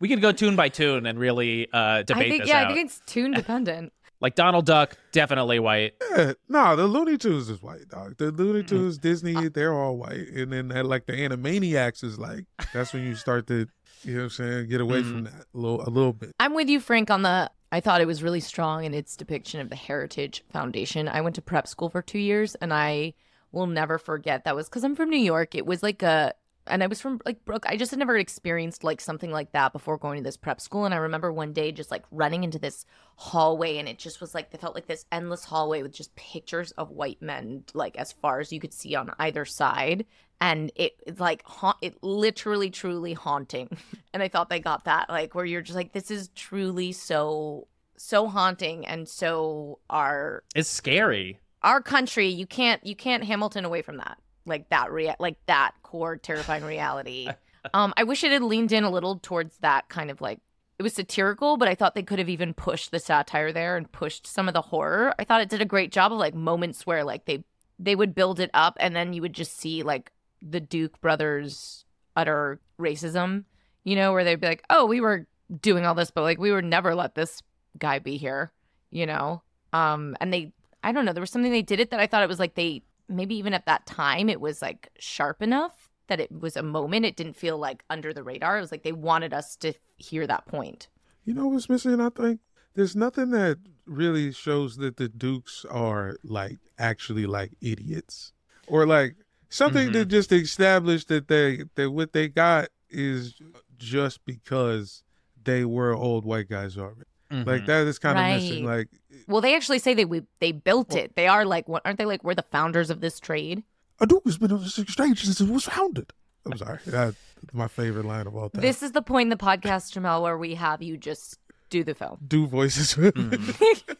We could go tune by tune and really uh, I debate think this yeah, out. I think it's tune dependent. *laughs* Like Donald Duck, definitely white. Yeah, no, the Looney Tunes is white, dog. The Looney Mm-hmm. Tunes, Disney, they're all white, and then that, like the Animaniacs is like that's when you start to, you know, what I'm saying, get away Mm-hmm. from that a little, a little bit. I'm with you, Frank, on the. I thought it was really strong in its depiction of the Heritage Foundation. I went to prep school for two years, and I will never forget that was because I'm from New York. It was like a, and I was from like Brook. I just had never experienced like something like that before going to this prep school. And I remember one day just like running into this hallway, and it just was like it felt like this endless hallway with just pictures of white men, like as far as you could see on either side. And it, it's like haunt, it literally, truly haunting. *laughs* And I thought they got that, like where you're just like, this is truly so, so haunting, and so our It's scary. our country. You can't, you can't Hamilton away from that, like that, rea- like that core terrifying reality. *laughs* um, I wish it had leaned in a little towards that kind of like it was satirical, but I thought they could have even pushed the satire there and pushed some of the horror. I thought it did a great job of like moments where like they they would build it up and then you would just see like the Duke brothers utter racism, you know, where they'd be like, "Oh, we were doing all this, but like we would never let this guy be here," you know. Um and they I don't know, there was something they did it that I thought it was like they maybe even at that time it was like sharp enough that it was a moment. It didn't feel like under the radar. It was like they wanted us to hear that point. You know what's missing? I think there's nothing that really shows that the Dukes are like actually like idiots, or like something mm-hmm. that just established that they that what they got is just because they were old white guys already. Like mm-hmm. that is kind of missing. Like Well, they actually say they we, they built it. They are like what aren't they like we're the founders of this trade? a Duke has been on this exchange since it was founded. I'm sorry, that's my favorite line of all time. This is the point in the podcast, Jamel, where we have you just do the film. do voices. *laughs* Mm-hmm.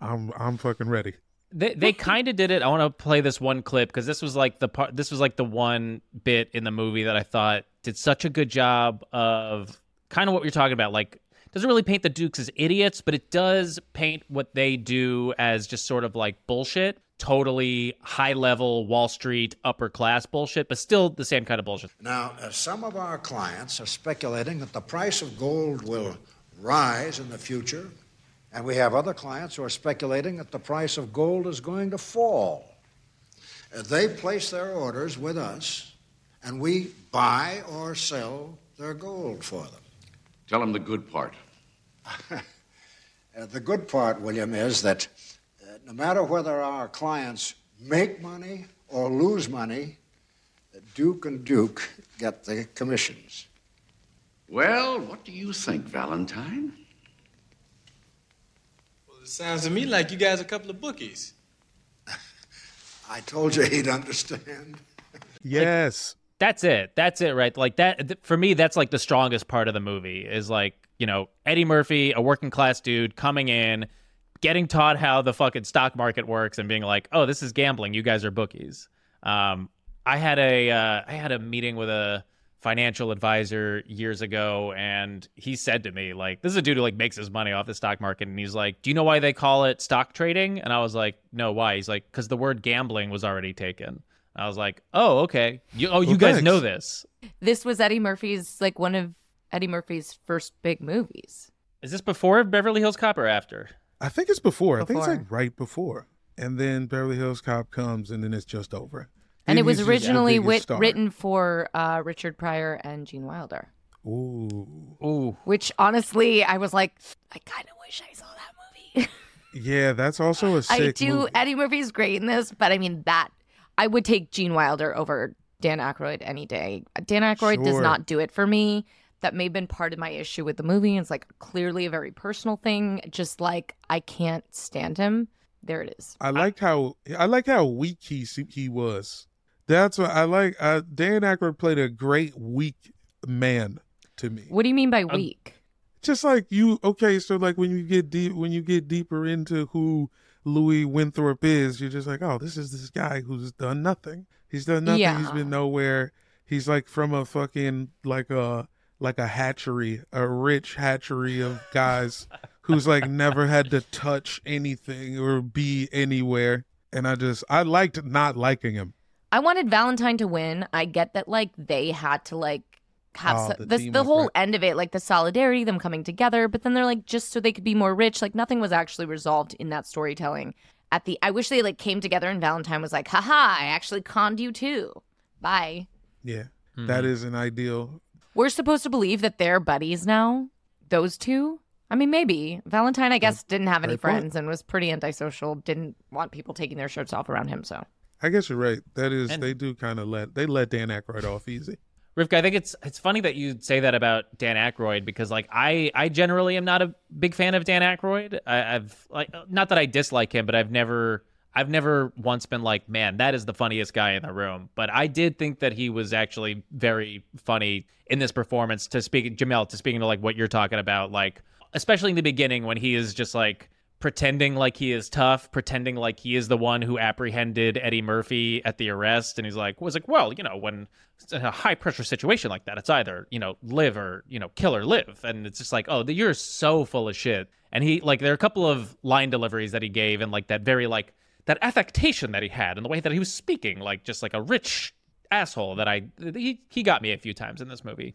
I'm I'm fucking ready. They they kind of did it. I want to play this one clip because this was like the part. This was like the one bit in the movie that I thought did such a good job of kind of what you're talking about. Like doesn't really paint the Dukes as idiots, but it does paint what they do as just sort of like bullshit. Totally high level Wall Street upper class bullshit, but still the same kind of bullshit. Now, uh, some of our clients are speculating that the price of gold will rise in the future, and we have other clients who are speculating that the price of gold is going to fall. Uh, they place their orders with us, and we buy or sell their gold for them. Tell them the good part. *laughs* Uh, the good part, William, is that uh, no matter whether our clients make money or lose money, Duke and Duke get the commissions. Well, what do you think, Valentine? Well, it sounds to me like you guys are a couple of bookies. *laughs* I told you he'd understand. *laughs* Yes. That's it. That's it, right? Like that th- for me. That's like the strongest part of the movie is like you know Eddie Murphy, a working class dude, coming in, getting taught how the fucking stock market works, and being like, "Oh, this is gambling. You guys are bookies." Um, I had a uh, I had a meeting with a financial advisor years ago, and he said to me like, "This is a dude who like makes his money off the stock market," and he's like, "Do you know why they call it stock trading?" And I was like, "No, why?" He's like, "Because the word gambling was already taken." I was like, "Oh, okay. You, oh, you Well, guys thanks. know this. This was Eddie Murphy's like one of Eddie Murphy's first big movies. Is this before Beverly Hills Cop or after?" I think it's before. I think it's like right before. And then Beverly Hills Cop comes, and then it's just over. And Then it was he's just the originally wit- written for uh, Richard Pryor and Gene Wilder. Ooh, Ooh, Which honestly, I was like, I kind of wish I saw that movie. *laughs* yeah, that's also a sick I do. movie. Eddie Murphy's great in this, but I mean that I would take Gene Wilder over Dan Aykroyd any day. Dan Aykroyd does not do it for me. That may have been part of my issue with the movie. It's like clearly a very personal thing. Just like I can't stand him. There it is. I liked how I like how weak he he was. That's what I like. Uh, Dan Aykroyd played a great weak man to me. What do you mean by weak? Just like you, okay. So like when you get deep, when you get deeper into who Louis Winthorpe is, you're just like, oh, this is this guy who's done nothing. He's done nothing. He's Yeah. been nowhere. He's like from a fucking like a like a hatchery, a rich hatchery of guys who's like never had to touch anything or be anywhere. And I just I liked not liking him. I wanted Valentine to win. I get that like they had to like have Oh, so- the the, the whole right. end of it, like the solidarity, them coming together, but then they're like just so they could be more rich. Like nothing was actually resolved in that storytelling. At the, I wish they like came together and Valentine was like, haha, I actually conned you too. Bye. Yeah, Mm-hmm. that is an ideal. We're supposed to believe that they're buddies now. Those two. I mean, maybe Valentine. I guess didn't have any great point. friends and was pretty antisocial. Didn't want people taking their shirts off around him. So I guess you're right. That is, And- they do kind of let they let Dan Aykroyd off easy. Rivka, I think it's it's funny that you say that about Dan Aykroyd because like I I generally am not a big fan of Dan Aykroyd. I, I've like not that I dislike him, but I've never I've never once been like, man, that is the funniest guy in the room. But I did think that he was actually very funny in this performance. To speak, Jamel, to speaking to like what you're talking about, like especially in the beginning when he is just like pretending like he is tough, pretending like he is the one who apprehended Eddie Murphy at the arrest, and he's like, was like, well, you know, when it's a high pressure situation like that, it's either you know live or you know kill or live, and it's just like, oh, you're so full of shit. And he like there are a couple of line deliveries that he gave, and like that very like that affectation that he had, and the way that he was speaking, like just like a rich asshole that I he he got me a few times in this movie,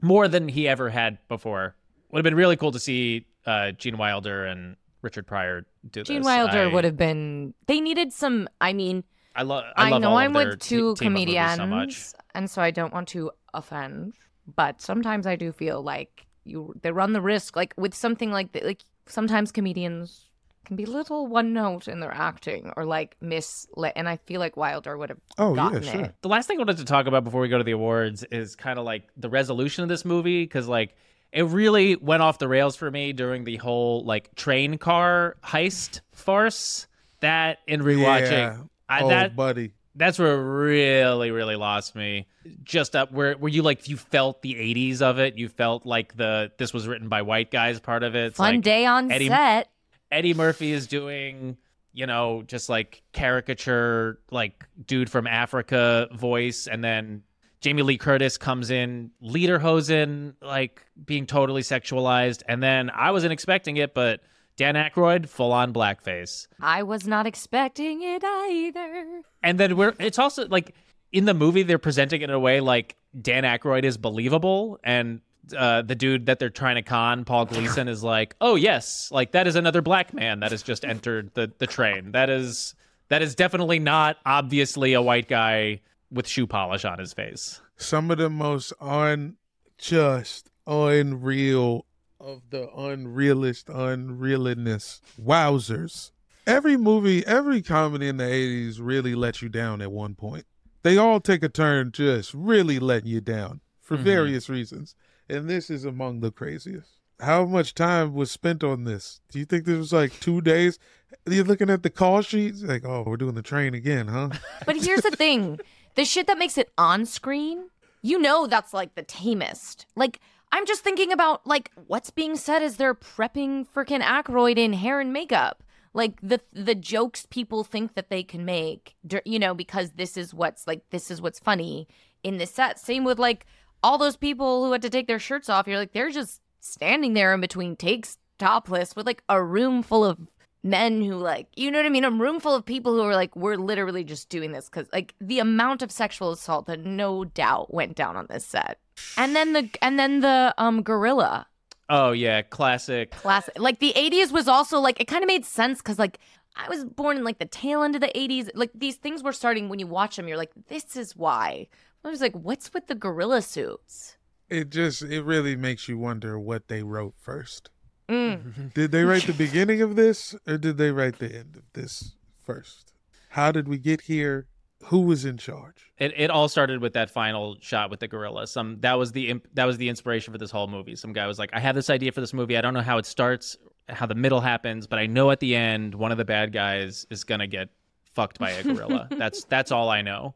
more than he ever had before. Would have been really cool to see uh, Gene Wilder and Richard Pryor do Gene this. Wilder I- would have been. They needed some. I mean, I love. I, I, know I'm with two comedians, so much. and so I don't want to offend, but sometimes I do feel like you they run the risk, like with something like that. Like sometimes comedians can be little one note in their acting or like miss, and I feel like Wilder would have Oh, yeah, gotten sure. it. The last thing I wanted to talk about before we go to the awards is kind of like the resolution of this movie because like it really went off the rails for me during the whole like train car heist farce. That in rewatching, Yeah. I, oh, that buddy. that's where it really really lost me just up where where you like you felt the 80s of it you felt like the this was written by white guys part of it It's Fun like day on Eddie- set. Eddie murphy is doing you know just like caricature like dude from africa voice and then jamie lee curtis comes in lederhosen like being totally sexualized and then i wasn't expecting it but dan Aykroyd, full on blackface I was not expecting it either. and then we're it's also like in the movie they're presenting it in a way like Dan Aykroyd is believable and uh, the dude that they're trying to con, Paul Gleason, is like, oh yes, like that is another black man that has just entered the the train. That is that is definitely not obviously a white guy with shoe polish on his face. Some of the most unjust, unreal of the unrealist unrealness. Wowzers. Every movie, every comedy in the 80s really let you down at one point. They all take a turn just really letting you down for Mhm. various reasons. And this is among the craziest. How much time was spent on this? Do you think this was like two days? You're looking at the call sheets, like, oh, we're doing the train again, huh? *laughs* But here's the thing the shit that makes it on screen, you know, that's like the tamest. Like, I'm just thinking about like what's being said as they're prepping freaking Aykroyd in hair and makeup. Like the the jokes people think that they can make, you know, because this is what's like this is what's funny in this set. Same with like all those people who had to take their shirts off. You're like they're just standing there in between takes, topless, with like a room full of men who like you know what I mean? A room full of people who are like, we're literally just doing this because like the amount of sexual assault that no doubt went down on this set. And then the and then the um gorilla Oh yeah, classic. classic. Like the 80s was also like it kind of made sense because like I was born in like the tail end of the 80s. Like these things were starting when you watch them, you're like, this is why. I was like, what's with the gorilla suits? It just, it really makes you wonder what they wrote first. Mm. *laughs* Did they write the beginning of this or did they write the end of this first? How did we get here? Who was in charge? It, it all started with that final shot with the gorilla. Some that was the imp, that was the inspiration for this whole movie. Some guy was like, "I have this idea for this movie. I don't know how it starts, how the middle happens, but I know at the end one of the bad guys is gonna get fucked by a gorilla. *laughs* that's that's all I know."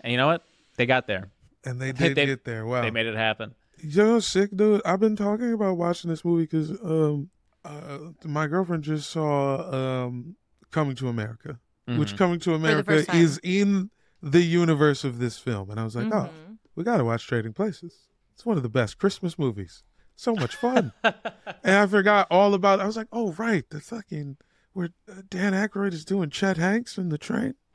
And you know what? They got there. And they *laughs* did They- get there. Wow. They made it happen. Yo, sick, dude. I've been talking about watching this movie because um, uh, my girlfriend just saw um, Coming to America, which Mhm. Coming to America is in the universe of this film, and I was like, oh, Mhm. we got to watch Trading Places. It's one of the best Christmas movies. So much fun. *laughs* and I forgot all about. it. I was like, oh right, the fucking where uh, Dan Aykroyd is doing Chet Hanks in the train. *laughs*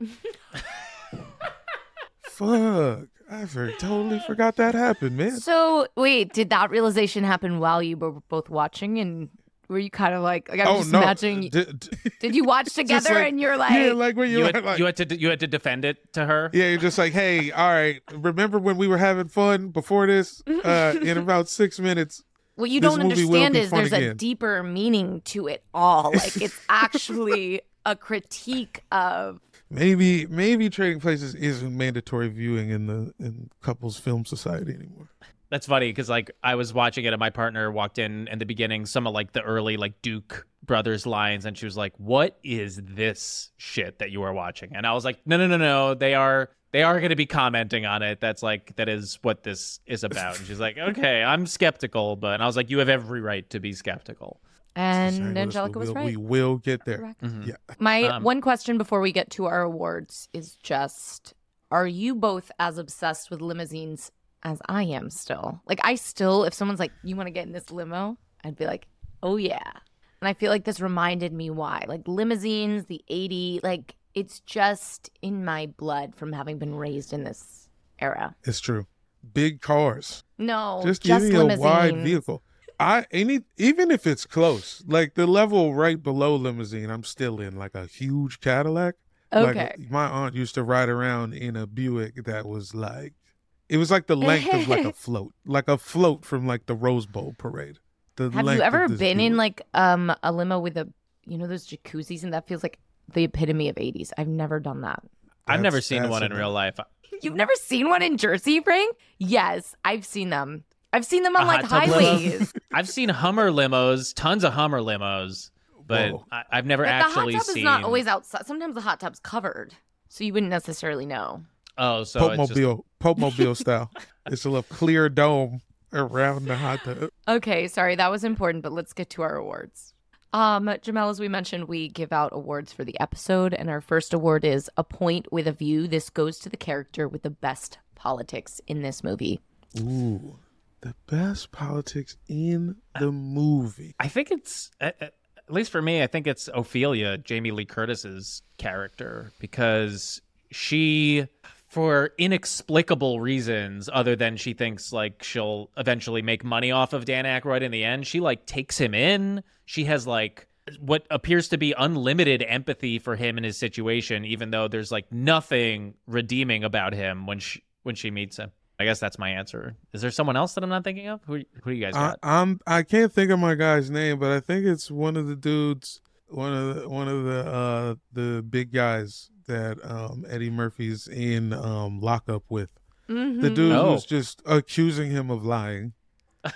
Fuck. I for, totally forgot that happened, man. So wait, did that realization happen while you were both watching and were you kind of like like I'm oh just no! imagining D- d- *laughs* did you watch together like- and you're like, yeah, like when You you, had, like, you had to you had to defend it to her. yeah, you're just like, hey, all right, remember when we were having fun before this? Uh, in about six minutes, what you this don't understand is fun there's a deeper meaning to it all. Like it's *laughs* actually a critique of maybe maybe Trading Places isn't mandatory viewing in the in couples film society anymore. That's funny because like I was watching it and my partner walked in in the beginning, some of like the early like Duke brothers lines, and she was like, "What is this shit that you are watching?" And I was like, "No, no, no, no. They are they are going to be commenting on it. That's like that is what this is *laughs* about." And she's like, "Okay, I'm skeptical," but and I was like, "You have every right to be skeptical." and Sorry, Angelica we was will, right. We will get there. Correct. Mhm. Yeah. My Um, one question before we get to our awards is just are you both as obsessed with limousines as I am still? Like I still if someone's like you want to get in this limo, I'd be like, "Oh yeah." And I feel like this reminded me why. Like limousines, the 80, like it's just in my blood from having been raised in this era. It's true. Big cars. No, just, just, give me limousines. a wide vehicle. I any even if it's close, like the level right below limousine, I'm still in like a huge Cadillac. Okay. Like my aunt used to ride around in a Buick that was like it was like the length of like a *laughs* float, like a float from like the Rose Bowl parade. The Have you ever been in like um a limo with a you know those jacuzzis and that feels like the epitome of 80s. I've never done that. I've never That's- seen that's one in no. real life. You've never seen one in Jersey, Frank? Yes, I've seen them. I've seen them on A like hot tub limo? highways. *laughs* I've seen Hummer limos, tons of Hummer limos, but Whoa. I, I've never but the actually hot tub seen. is not always outside. Sometimes the hot tub's covered, so you wouldn't necessarily know. Oh, so Pope it's just Mobile, Pope Mobile style. It's a little clear dome around the hot tub. Okay, sorry, that was important, but let's get to our awards. Um, Jamel, as we mentioned, we give out awards for the episode, and our first award is A Point with a View. This goes to the character with the best politics in this movie. Ooh, the best politics in the movie. I think it's at, at least for me. I think it's Ophelia, Jamie Lee Curtis's character, because she, for inexplicable reasons, other than she thinks like she'll eventually make money off of Dan Aykroyd in the end, she like takes him in. She has like what appears to be unlimited empathy for him and his situation, even though there's like nothing redeeming about him when she when she meets him. I guess that's my answer. Is there someone else that I'm not thinking of? Who who do you guys I, I'm I can't think of my guy's name, but I think it's one of the dudes, one of the one of the uh the big guys that um Eddie Murphy's in um lockup with. The Mhm. dude Oh. who's just accusing him of lying.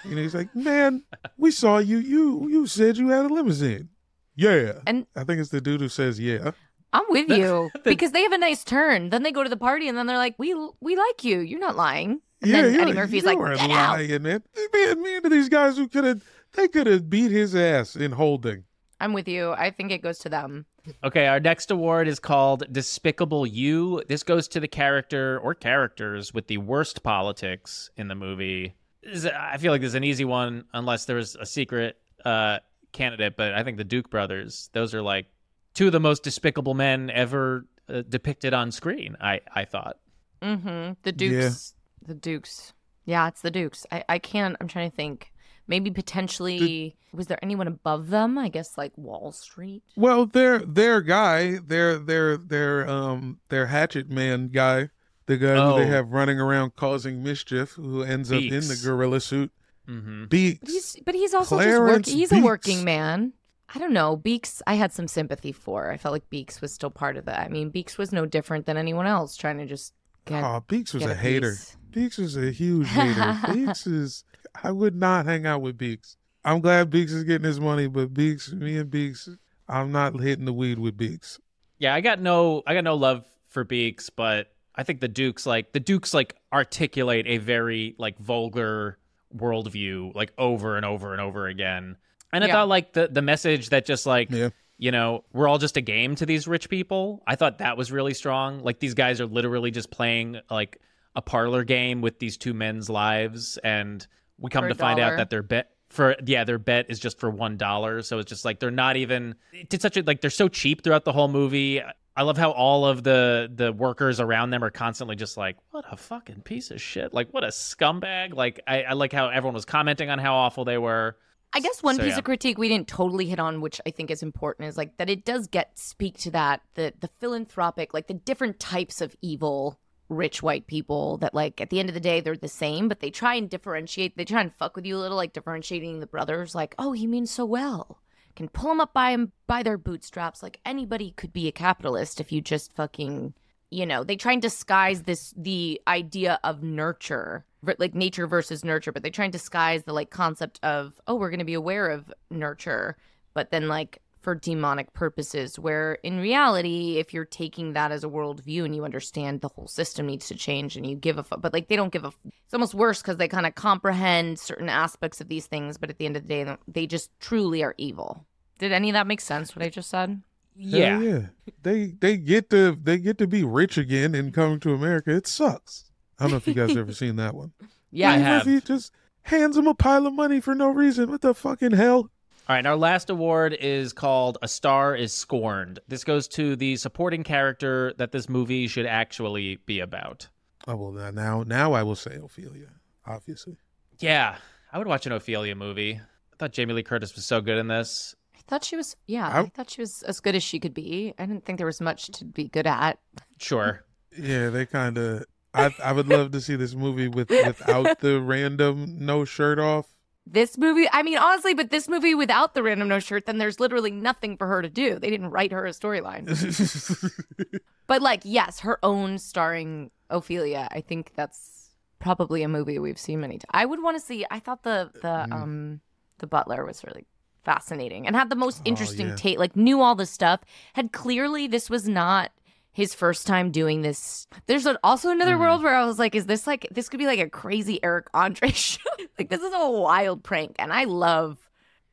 You know, he's like, "Man, we saw you. You you said you had a limousine." Yeah, And- I think it's the dude who says, "Yeah." I'm with you *laughs* because they have a nice turn. Then they go to the party, and then they're like, "We we like you. You're not lying." And yeah, then yeah, Eddie Murphy's like, weren't "Get out." lying, man. They being mean to these guys who could have they could have beat his ass in holding. I'm with you. I think it goes to them. Okay, our next award is called Despicable You. This goes to the character or characters with the worst politics in the movie. This is- I feel like this is an easy one, unless there's a secret uh, candidate. But I think the Duke brothers; those are like two of the most despicable men ever uh, depicted on screen. I I thought. Mm-hmm. The Dukes. The Dukes. Yeah, it's the Dukes. I, I can't. I'm trying to think. Maybe potentially. was there anyone above them? I guess like Wall Street. Well, their their guy, their their their um their hatchet man guy, the guy who they Oh. have running around causing mischief, who ends up in the gorilla suit. hmm But Beeks. he's but he's also Clarence just working. He's a working man. I don't know. Beeks, I had some sympathy for. I felt like Beeks was still part of that. I mean, Beeks was no different than anyone else trying to just get. Oh, Beeks was get a, a hater. piece. Beeks was a huge hater. *laughs* Beeks is. I would not hang out with Beeks. I'm glad Beeks is getting his money, but Beeks, me and Beeks, I'm not hitting the weed with Beeks. Yeah, I got no I got no love for Beeks, but I think the Dukes like the Dukes like articulate a very like vulgar worldview like over and over and over again. And I Yeah. thought like the the message that just like Yeah. you know, we're all just a game to these rich people. I thought that was really strong. Like these guys are literally just playing like a parlor game with these two men's lives and we come to find dollar. out that their bet for yeah, their bet is just for one dollar. So it's just like they're not even it's such a like they're so cheap throughout the whole movie. I love how all of the the workers around them are constantly just like, "What a fucking piece of shit! Like, what a scumbag!" Like, I, I like how everyone was commenting on how awful they were. I guess one So, piece yeah. of critique we didn't totally hit on, which I think is important, is like that it does get speak to that the the philanthropic, like the different types of evil rich white people that like at the end of the day they're the same, but they try and differentiate. They try and fuck with you a little, like differentiating the brothers. Like, oh, he means so well. Can pull them up by him by their bootstraps. Like anybody could be a capitalist if you just fucking you know they try and disguise this the idea of nurture like nature versus nurture but they try and disguise the like concept of oh we're going to be aware of nurture but then like for demonic purposes where in reality if you're taking that as a worldview and you understand the whole system needs to change and you give a fuck but like they don't give a f- it's almost worse because they kind of comprehend certain aspects of these things but at the end of the day they just truly are evil did any of that make sense what i just said Yeah. Hell yeah. They they get to they get to be rich again and coming to America. It sucks. I don't know if you guys ever *laughs* seen that one. yeah I Eddie have. Murphy just hands him a pile of money for no reason. What the fucking hell? All right, our last award is called A Star is Scorned. This goes to the supporting character that this movie should actually be about. Oh well, now- now now I will say Ophelia, obviously. Yeah, I would watch an Ophelia movie. I thought Jamie Lee Curtis was so good in this. I thought she was, yeah, I, I- thought she was as good as she could be. I didn't think there was much to be good at. Sure. *laughs* Yeah, they kind of. I I would love to see this movie with without the random no shirt off. This movie, I mean, honestly, but this movie without the random no shirt, then there's literally nothing for her to do. They didn't write her a storyline. *laughs* But like, yes, her own starring Ophelia. I think that's probably a movie we've seen many times. I would want to see. I thought the the Mm. um the butler was really fascinating and had the most interesting Oh, yeah. take. Like knew all the stuff. Had clearly this was not his first time doing this. There's also another Mm-hmm. world where I was like, is this like this could be like a crazy Eric Andre *laughs* show? like this is a wild prank, and I love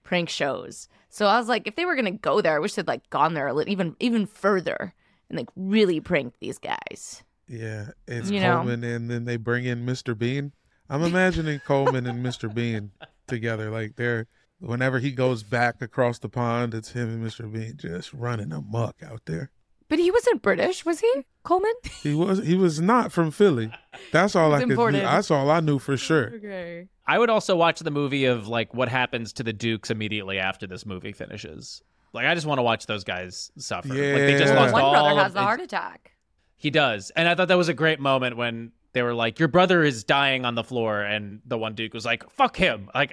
prank shows. So I was like, if they were gonna go there, I wish they'd like gone there a little, even even further and like really prank these guys. yeah, it's You know. Coleman, and then they bring in Mr. Bean. I'm imagining Coleman and Mr. Bean together, like they're. Whenever he goes back across the pond, it's him and Mr. Bean just running amok out there. But he wasn't British, was he? Coleman? *laughs* He was he was not from Philly. That's all I He's could. imported. That's all I knew for sure. Okay. I would also watch the movie of like what happens to the Dukes immediately after this movie finishes. Like I just want to watch those guys suffer. Like they just Yeah. lost One all brother of- has the heart attack. He does. And I thought that was a great moment when they were like, Your brother is dying on the floor and the one Duke was like, Fuck him. *laughs* Like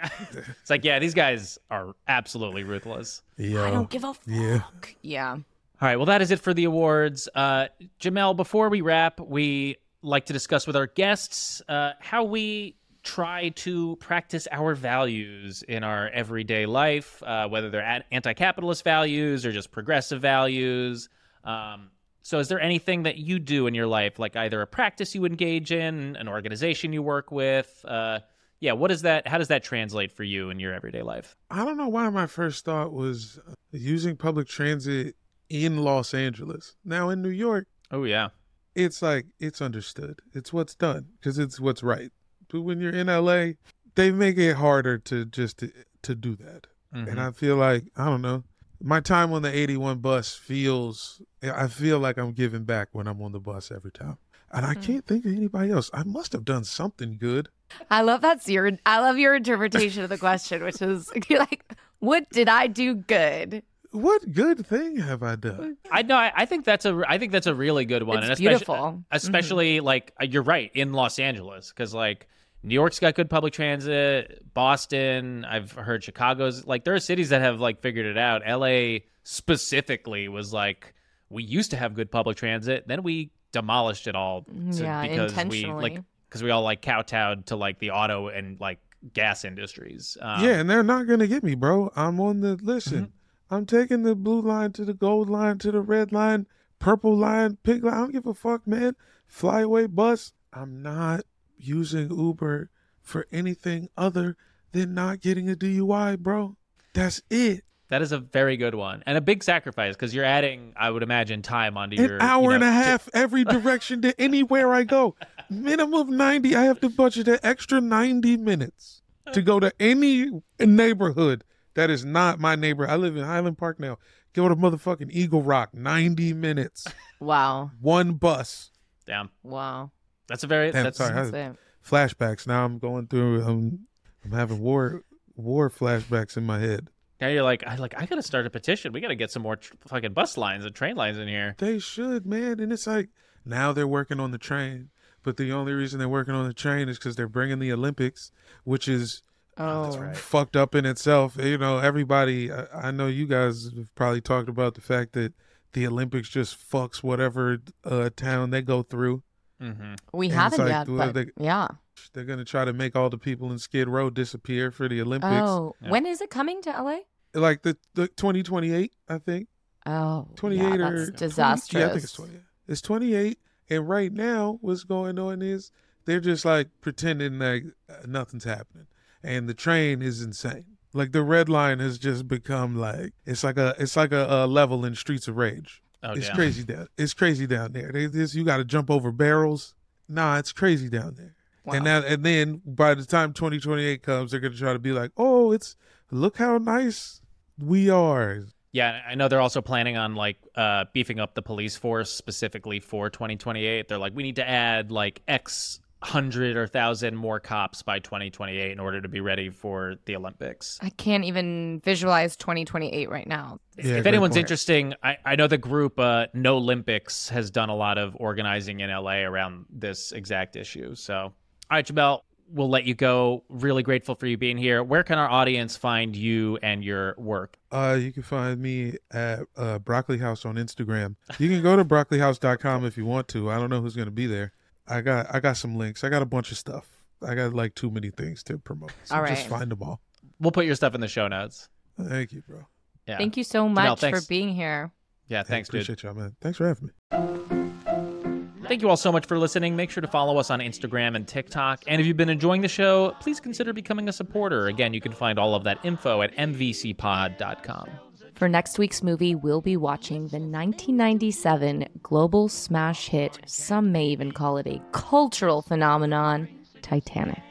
it's like, yeah, these guys are absolutely ruthless. Yeah, I don't give a fuck. yeah. Yeah. All right, well that is it for the awards. Uh Jamel, before we wrap, we like to discuss with our guests uh how we try to practice our values in our everyday life, uh, whether they're anti-capitalist values or just progressive values. Um, so, is there anything that you do in your life, like either a practice you engage in, an organization you work with? Uh, yeah, what is that? How does that translate for you in your everyday life? I don't know why my first thought was using public transit in Los Angeles. Now in New York, Oh yeah, it's like it's understood. It's what's done because it's what's right. But when you're in LA, they make it harder to just to, to do that. Mhm. And I feel like I don't know. My time on the 81 bus feels I feel like I'm giving back when I'm on the bus every time. And I can't think of anybody else. I must have done something good. I love that's your I love your interpretation of the question, which is you're *laughs* like, what did I do good? What good thing have I done? I know. I, I think that's a. I think that's a really good one. It's and especially, beautiful. Mm-hmm. Especially like uh, you're right in Los Angeles because like New York's got good public transit. Boston, I've heard Chicago's like there are cities that have like figured it out. L.A. specifically was like we used to have good public transit, then we demolished it all. to- Mm, Yeah, because we intentionally. like because we all like kowtowed to like the auto and like gas industries. Um, yeah, and they're not gonna get me, bro. I'm on the listen. Mm-hmm. I'm taking the blue line to the gold line to the red line, purple line, pink line. I don't give a fuck, man. Flyaway bus. I'm not using Uber for anything other than not getting a DUI, bro. That's it. That is a very good one and a big sacrifice because you're adding, I would imagine, time onto An your hour you and know, a to- half every *laughs* direction to anywhere I go. Minimum of 90. I have to budget an extra 90 minutes to go to any neighborhood that is not my neighbor. I live in Highland Park now. Go to motherfucking Eagle Rock, 90 minutes, Wow. one bus. Damn. Wow. That's a very Damn, that's sorry, I- That's it. flashbacks. Now I'm going through. I'm, I'm having war war flashbacks in my head. now you're like I like I gotta start a petition. We gotta get some more tr- fucking bus lines and train lines in here. They should, man. And it's like now they're working on the train, but the only reason they're working on the train is because they're bringing the Olympics, which is Oh. fucked up in itself. You know, everybody. I, I know you guys have probably talked about the fact that the Olympics just fucks whatever uh, town they go through. Mm-hmm. We And haven't like, yet, well, but they- yeah. They're gonna try to make all the people in Skid Row disappear for the Olympics. Oh, Yeah. when is it coming to LA? Like the the 2028, I think. Oh, 28 yeah, or that's 20. Yeah, I think it's 28. It's 28. And right now, what's going on is they're just like pretending like uh, nothing's happening. And the train is insane. Like the red line has just become like it's like a it's like a, a level in Streets of Rage. Oh it's damn. crazy down. It's crazy down there. They this you got to jump over barrels. Nah, it's crazy down there. Wow. And now and then by the time 2028 comes, they're gonna try to be like, oh, it's look how nice we are. Yeah, I know they're also planning on like uh, beefing up the police force specifically for 2028. They're like, we need to add like X hundred or thousand more cops by 2028 in order to be ready for the Olympics. I can't even visualize 2028 right now. Yeah, if anyone's point. interesting, I, I know the group uh, NOlympics has done a lot of organizing in LA around this exact issue. So, all right, Jamel, we'll let you go. Really grateful for you being here. Where can our audience find you and your work? Uh, you can find me at uh, Broccoli House on Instagram. You can go to broccolihouse.com if you want to. I don't know who's gonna be there. I got I got some links. I got a bunch of stuff. I got like too many things to promote. So All just find them all. We'll put your stuff in the show notes. Thank you, bro. Yeah. Thank you so much thanks. for being here. Yeah, Hey, thanks, dude. appreciate y'all, man. Thanks for having me. Thank you all so much for listening. Make sure to follow us on Instagram and TikTok. And if you've been enjoying the show, please consider becoming a supporter. Again, you can find all of that info at mvcpod.com. For next week's movie, we'll be watching the 1997 global smash hit, some may even call it a cultural phenomenon, Titanic.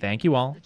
Thank you all.